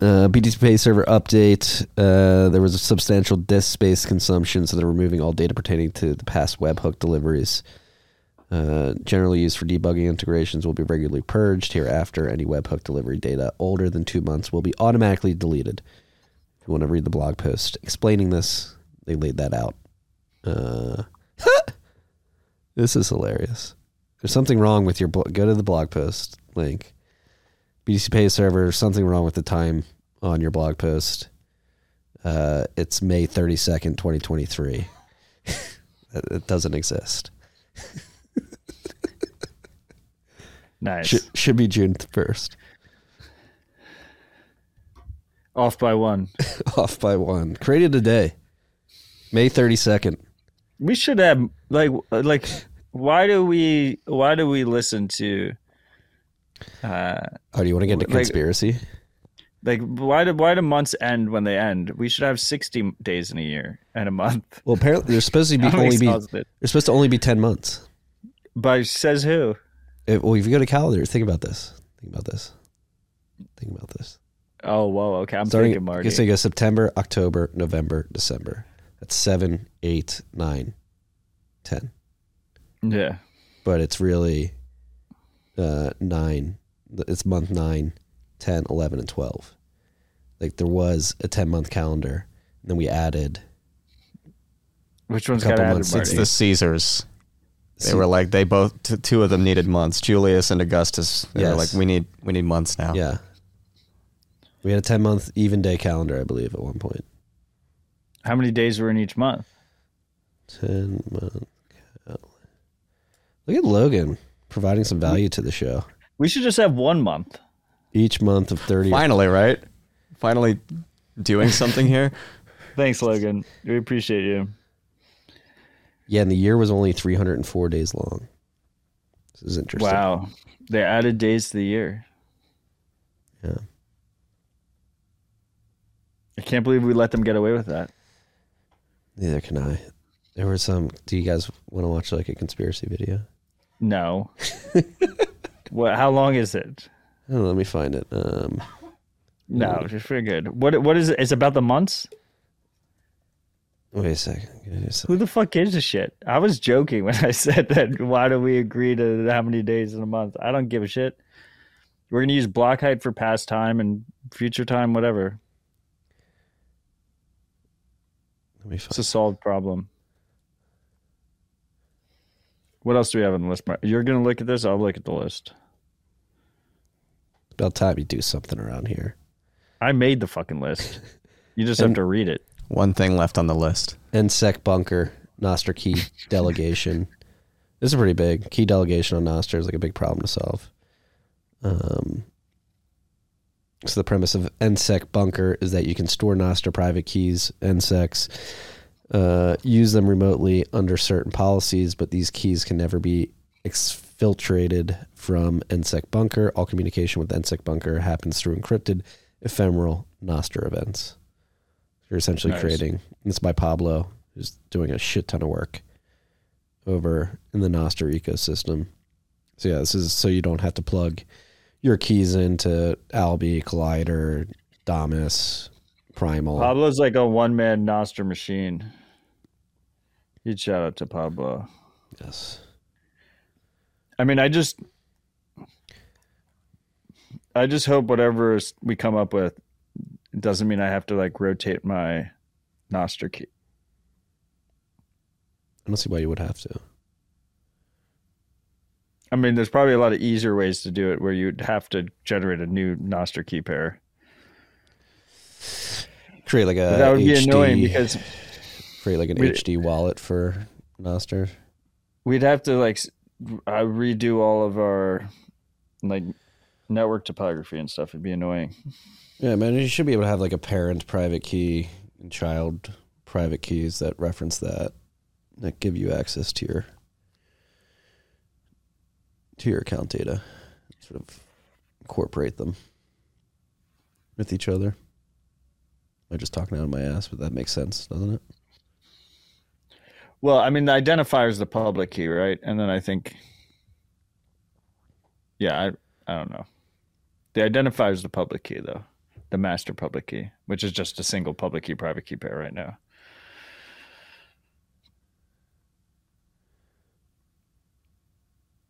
Uh, BTC Pay server update. Uh, there was a substantial disk space consumption, so they're removing all data pertaining to the past webhook deliveries. Uh, generally used for debugging integrations will be regularly purged. Hereafter, any webhook delivery data older than two months will be automatically deleted. If you want to read the blog post explaining this, they laid that out. Uh, this is hilarious. There's something wrong with your go to the blog post link. BTC Pay server, something wrong with the time on your blog post. Uh, it's May 32nd, 2023. it it doesn't exist. Nice. Should, should be June 1st. Off by one. Off by one. Created today. May 32nd. We should have like like why do we why do we listen to uh Oh, do you want to get into Like- conspiracy? like why do why do months end when they end? We should have 60 days in a year and a month. Well, apparently there's supposed to be only be there's supposed to only be 10 months. By says who? If, well, if you go to calendar, think about this. Think about this. Think about this. Oh, whoa, okay. I'm Starting, thinking I Marty. So you go September, October, November, December. That's seven, eight, nine, ten. yeah. But it's really uh, nine. It's month nine, 10, 11, and 12. Like there was a 10 month calendar. And then we added Which one's couple got added. Marty? It's the Caesars. They See- were like they both t- two of them needed months. Julius and Augustus. They were Yes. like we need we need months now. Yeah. We had a 10 month even day calendar, I believe, at one point. How many days were in each month? 10 month calendar. Look at Logan providing some value to the show. We should just have one month. Each month of 30. Finally, right? Finally doing something here. Thanks, Logan. We appreciate you. Yeah, and the year was only 304 days long. This is interesting. Wow. They added days to the year. Yeah. I can't believe we let them get away with that. Neither can I. There were some. Do you guys want to watch like a conspiracy video? No. what? How long is it? Know, let me find it. Um, No, just good. What? What is it? It's about the months. Wait a second. Give a sec. Who the fuck gives a shit? I was joking when I said that. Why do we agree to how many days in a month? I don't give a shit. We're gonna use block height for past time and future time, whatever. Let me It's a solved problem. What else do we have on the list? You're gonna look at this. I'll look at the list. About time you do something around here. I made the fucking list. You just have And- to read it. One thing left on the list. NSEC bunker, Nostr Key delegation, This is pretty big. Key delegation on Nostr is like a big problem to solve. Um, so the premise of NSEC Bunker is that you can store Nostr private keys, NSECs, uh, use them remotely under certain policies, but these keys can never be exfiltrated from NSEC Bunker. All communication with NSEC Bunker happens through encrypted, ephemeral Nostr events. You're essentially Nice. creating. This is by Pablo, who's doing a shit ton of work over in the Nostr ecosystem. So yeah, this is so you don't have to plug your keys into Alby, Collider, Damus, Primal. Pablo's like a one man Nostr machine. Huge shout out to Pablo. Yes. I mean, I just, I just hope whatever we come up with doesn't mean I have to like rotate my Nostr key. I don't see why you would have to. I mean, there's probably a lot of easier ways to do it where you'd have to generate a new Nostr key pair. Create like a But that would be annoying because create like an HD wallet for Nostr. we'd have to like uh, redo all of our like network topography and stuff. It'd be annoying. Yeah, man, you should be able to have like a parent private key and child private keys that reference that that give you access to your to your account data. Sort of incorporate them with each other. I'm just talking out of my ass, but that makes sense, doesn't it? Well, I mean, the identifier is the public key, right? And then I think, yeah, I I don't know. The identifier is the public key, though, the master public key, which is just a single public key private key pair right now.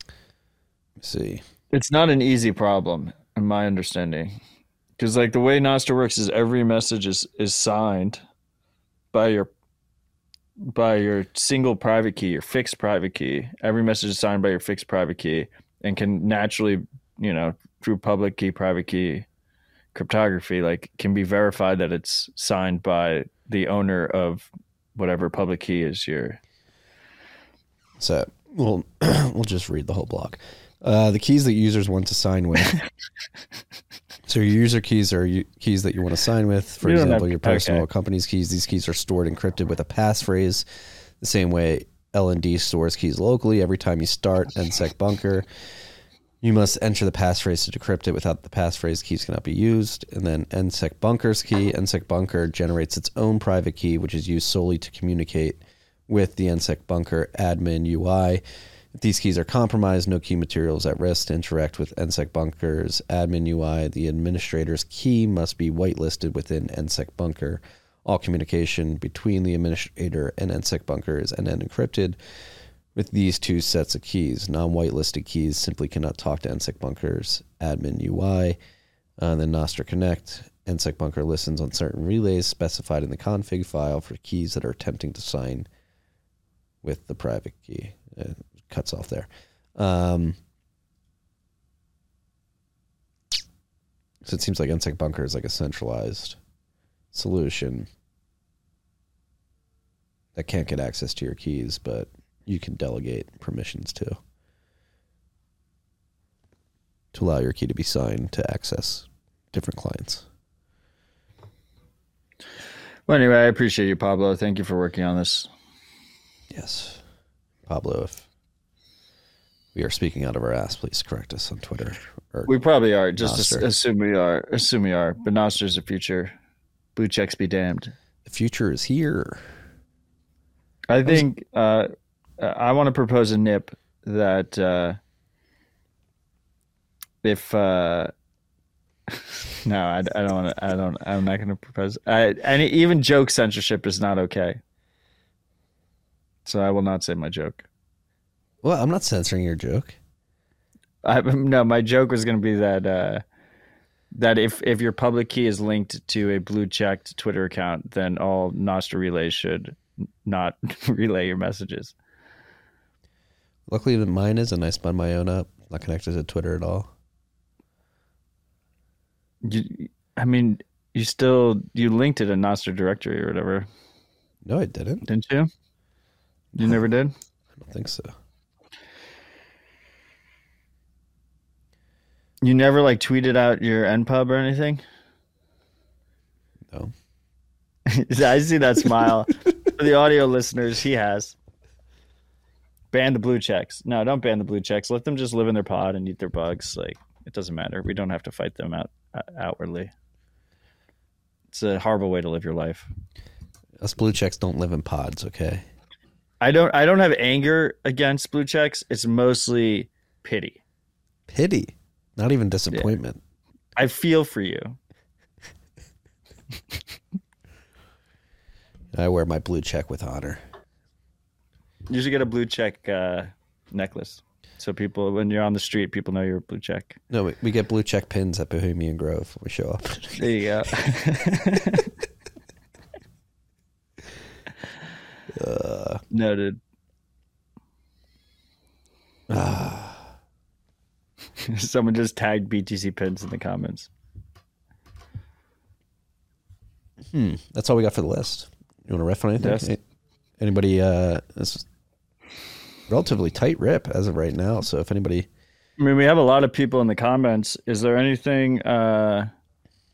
Let me see. It's not an easy problem, in my understanding, because like the way Nostr works is every message is is signed by your by your single private key, your fixed private key. Every message is signed by your fixed private key and can naturally, you know, through public key, private key cryptography, like can be verified that it's signed by the owner of whatever public key is your So we'll we'll just read the whole block. Uh, the keys that users want to sign with. so your user keys are u- keys that you want to sign with. For You example, have- your personal okay. company's keys. These keys are stored encrypted with a passphrase, the same way LND stores keys locally. Every time you start NSEC Bunker, you must enter the passphrase to decrypt it. Without the passphrase, keys cannot be used. And then NSEC Bunker's key. NSEC Bunker generates its own private key, which is used solely to communicate with the NSEC Bunker admin UI. If these keys are compromised, no key material is at risk to interact with NSEC Bunker's admin UI. The administrator's key must be whitelisted within NSEC Bunker. All communication between the administrator and NSEC Bunker is end-to-end encrypted with these two sets of keys. Non-whitelisted keys simply cannot talk to NSEC Bunker's admin UI. Uh, then Nostr Connect. NSEC Bunker listens on certain relays specified in the config file for keys that are attempting to sign with the private key. It cuts off there. Um, so it seems like NSEC Bunker is like a centralized solution that can't get access to your keys, but you can delegate permissions to to allow your key to be signed to access different clients. Well anyway, I appreciate you, Pablo. Thank you for working on this. Yes. Pablo, if we are speaking out of our ass, please correct us on Twitter. We probably are. Just as- assume we are. Assume we are. But Nostr's the future. Blue checks be damned. the future is here. I think uh, I want to propose a nip that uh, if uh, no, I, I don't want to. I don't. I'm not going to propose. I, any even joke censorship is not okay. So I will not say my joke. Well, I'm not censoring your joke. I, no, my joke was going to be that uh, that if if your public key is linked to a blue checked Twitter account, then all Nostr relays should not relay your messages. Luckily, mine isn't. I spun my own up. Not connected to Twitter at all. You, I mean, you still you linked it in Nostr directory or whatever. No, I didn't. Didn't you? You never did. I don't think so. You never like tweeted out your NPub or anything. No. I see that smile. For the audio listeners, he has. Ban the blue checks. No, don't ban the blue checks. Let them just live in their pod and eat their bugs. Like it doesn't matter. We don't have to fight them out uh, outwardly. It's a horrible way to live your life. Us blue checks don't live in pods, okay? I don't. I don't have anger against blue checks. It's mostly pity. Pity, not even disappointment. I feel for you. I wear my blue check with honor. You should get a blue check uh, necklace, so people, when you're on the street, people know you're a blue check. No, we, we get blue check pins at Bohemian Grove when we show up. There you go. uh, Noted. Someone just tagged BTC pins in the comments. hmm, that's all we got for the list. You want to riff on anything? Yes. Anybody? Uh, this is relatively tight rip as of right now. So if anybody, I mean, we have a lot of people in the comments. Is there anything? Uh,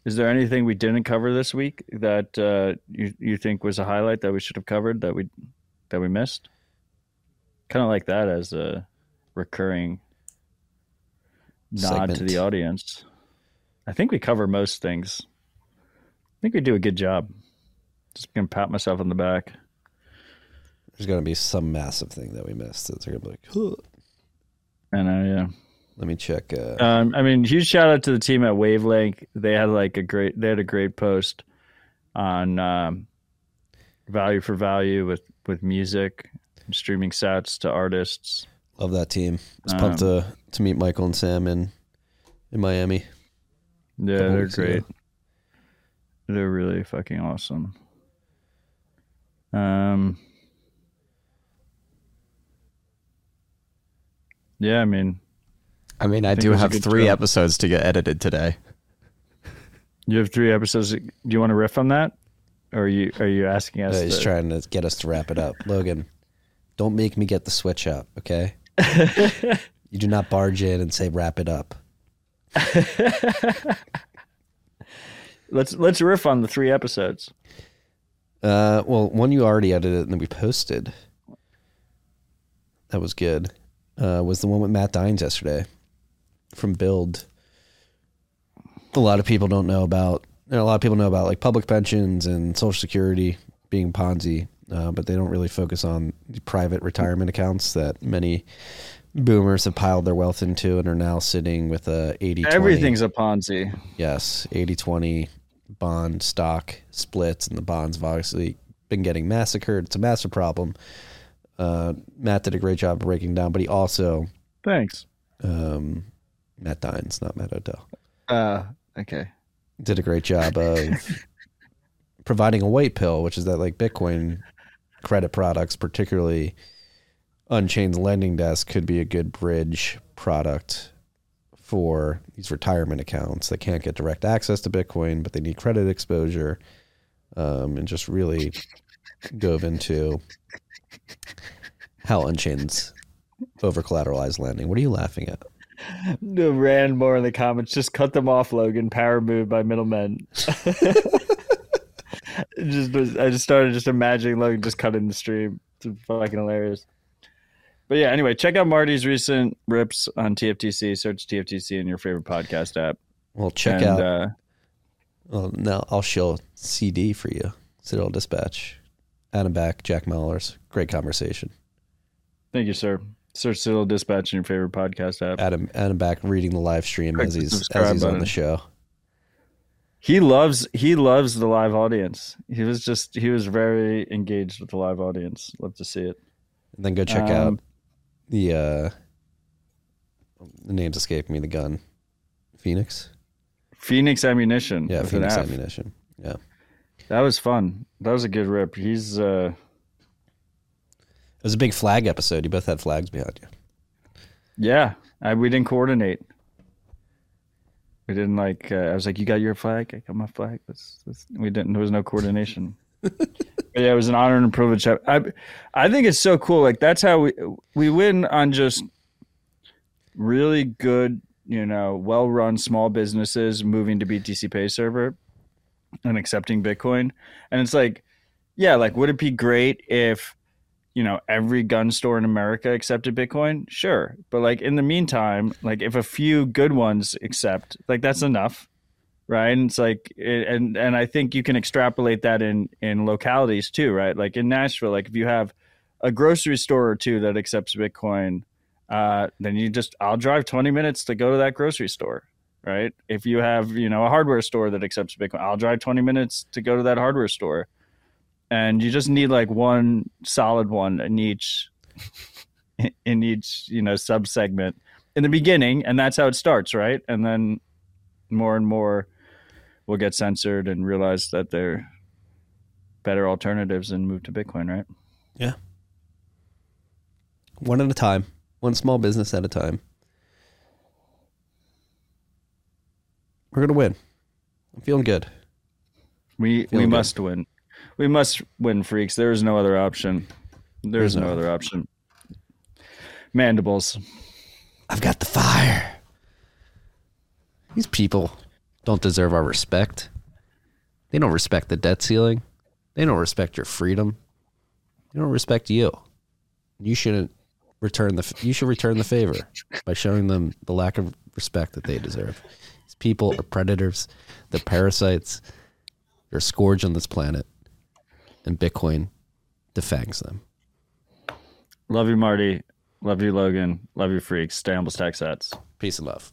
is there anything we didn't cover this week that uh, you you think was a highlight that we should have covered that we that we missed? Kind of like that as a recurring nod to the audience. I think we cover most things. I think we do a good job. Just gonna pat myself on the back. There's going to be some massive thing that we missed. That they're going to be like, huh. And uh, yeah. let me check. Uh, Um, I mean, huge shout out to the team at Wavlake. They had like a great, they had a great post on um, value for value with with music, streaming sats to artists. love that team. I was pumped Um, to to meet Michael and Sam in in Miami. Yeah, they're weeks ago. great. They're really fucking awesome. Um. Yeah, I mean, I mean, I think do it was a have three episodes to get edited today. you have three episodes. Do you want to riff on that, or are you are you asking us? Uh, he's to- trying to get us to wrap it up. Logan, don't make me get the switch up, okay? you do not barge in and say wrap it up. Let's let's riff on the three episodes. Uh, well, one you already edited and then we posted. That was good. Uh, was the one with Matt Dines yesterday from Build. A lot of people don't know about. you know, a lot of people know about like public pensions and Social Security being Ponzi, uh, but they don't really focus on the private retirement accounts that many boomers have piled their wealth into and are now sitting with a 80 Everything's a Ponzi. Yes, 80 20 bond stock splits, and the bonds have obviously been getting massacred. It's a massive problem. Uh, Matt did a great job of breaking down, but he also, Thanks. um, Matt Dines, not Matt Odell, Uh, okay. did a great job of providing a white pill, which is that like Bitcoin credit products, particularly Unchained Lending Desk, could be a good bridge product for these retirement accounts that can't get direct access to Bitcoin, but they need credit exposure, um, and just really dove into how Unchained's over collateralized lending. What are you laughing at? No, Rand more in the comments. Just cut them off, Logan. Power move by middlemen. Just I just started just imagining Logan just cutting the stream. It's fucking hilarious. But yeah, anyway, check out Marty's recent rips on TFTC. Search TFTC in your favorite podcast app. Well, check And, out. Uh, Well, now I'll show CD for you. Citadel Dispatch. Adam Back, Jack Mallers. Great conversation. thank you, sir. Search Citadel Dispatch in your favorite podcast app. Adam Adam Back reading the live stream Click as he's as he's on the show. He loves he loves the live audience. He was just he was very engaged with the live audience. Love to see it. And then go check out Um, the uh the name's escaping me, the gun. Phoenix? Phoenix Ammunition. Yeah, Phoenix ammunition. Yeah. That was fun. That was a good rip. He's uh It was a big flag episode. You both had flags behind you. yeah. I, we didn't coordinate. We didn't like. Uh, I was like, "You got your flag. I got my flag." Let's, let's, we didn't. There was no coordination. but yeah, it was an honor and a privilege. I, I think it's so cool. Like that's how we we win on just really good you know, well-run small businesses moving to BTC Pay server and accepting Bitcoin. And it's like, yeah, like would it be great if you know every gun store in America accepted Bitcoin? Sure, but like in the meantime, like if a few good ones accept, like that's enough, right? And it's like, it, and and I think you can extrapolate that in in localities too, right? Like in Nashville, like if you have a grocery store or two that accepts Bitcoin, uh, then you just I'll drive twenty minutes to go to that grocery store, right? If you have you know a hardware store that accepts Bitcoin, I'll drive twenty minutes to go to that hardware store and you just need like one solid one in each in each you know sub segment in the beginning and that's how it starts right and then more and more will get censored and realize that they're better alternatives and move to bitcoin right Yeah. One at a time, one small business at a time. We're gonna win. I'm feeling good. we we good. must win we must win freaks there is no other option there's There's no no- other option mandibles I've got the fire. These people don't deserve our respect. They don't respect the debt ceiling. They don't respect your freedom. They don't respect you. You shouldn't return the. You should return the favor by showing them the lack of respect that they deserve. People are predators. They're parasites. They're a scourge on this planet, and Bitcoin defangs them. love you marty love you logan love you freaks stay humble stack sats Peace and love.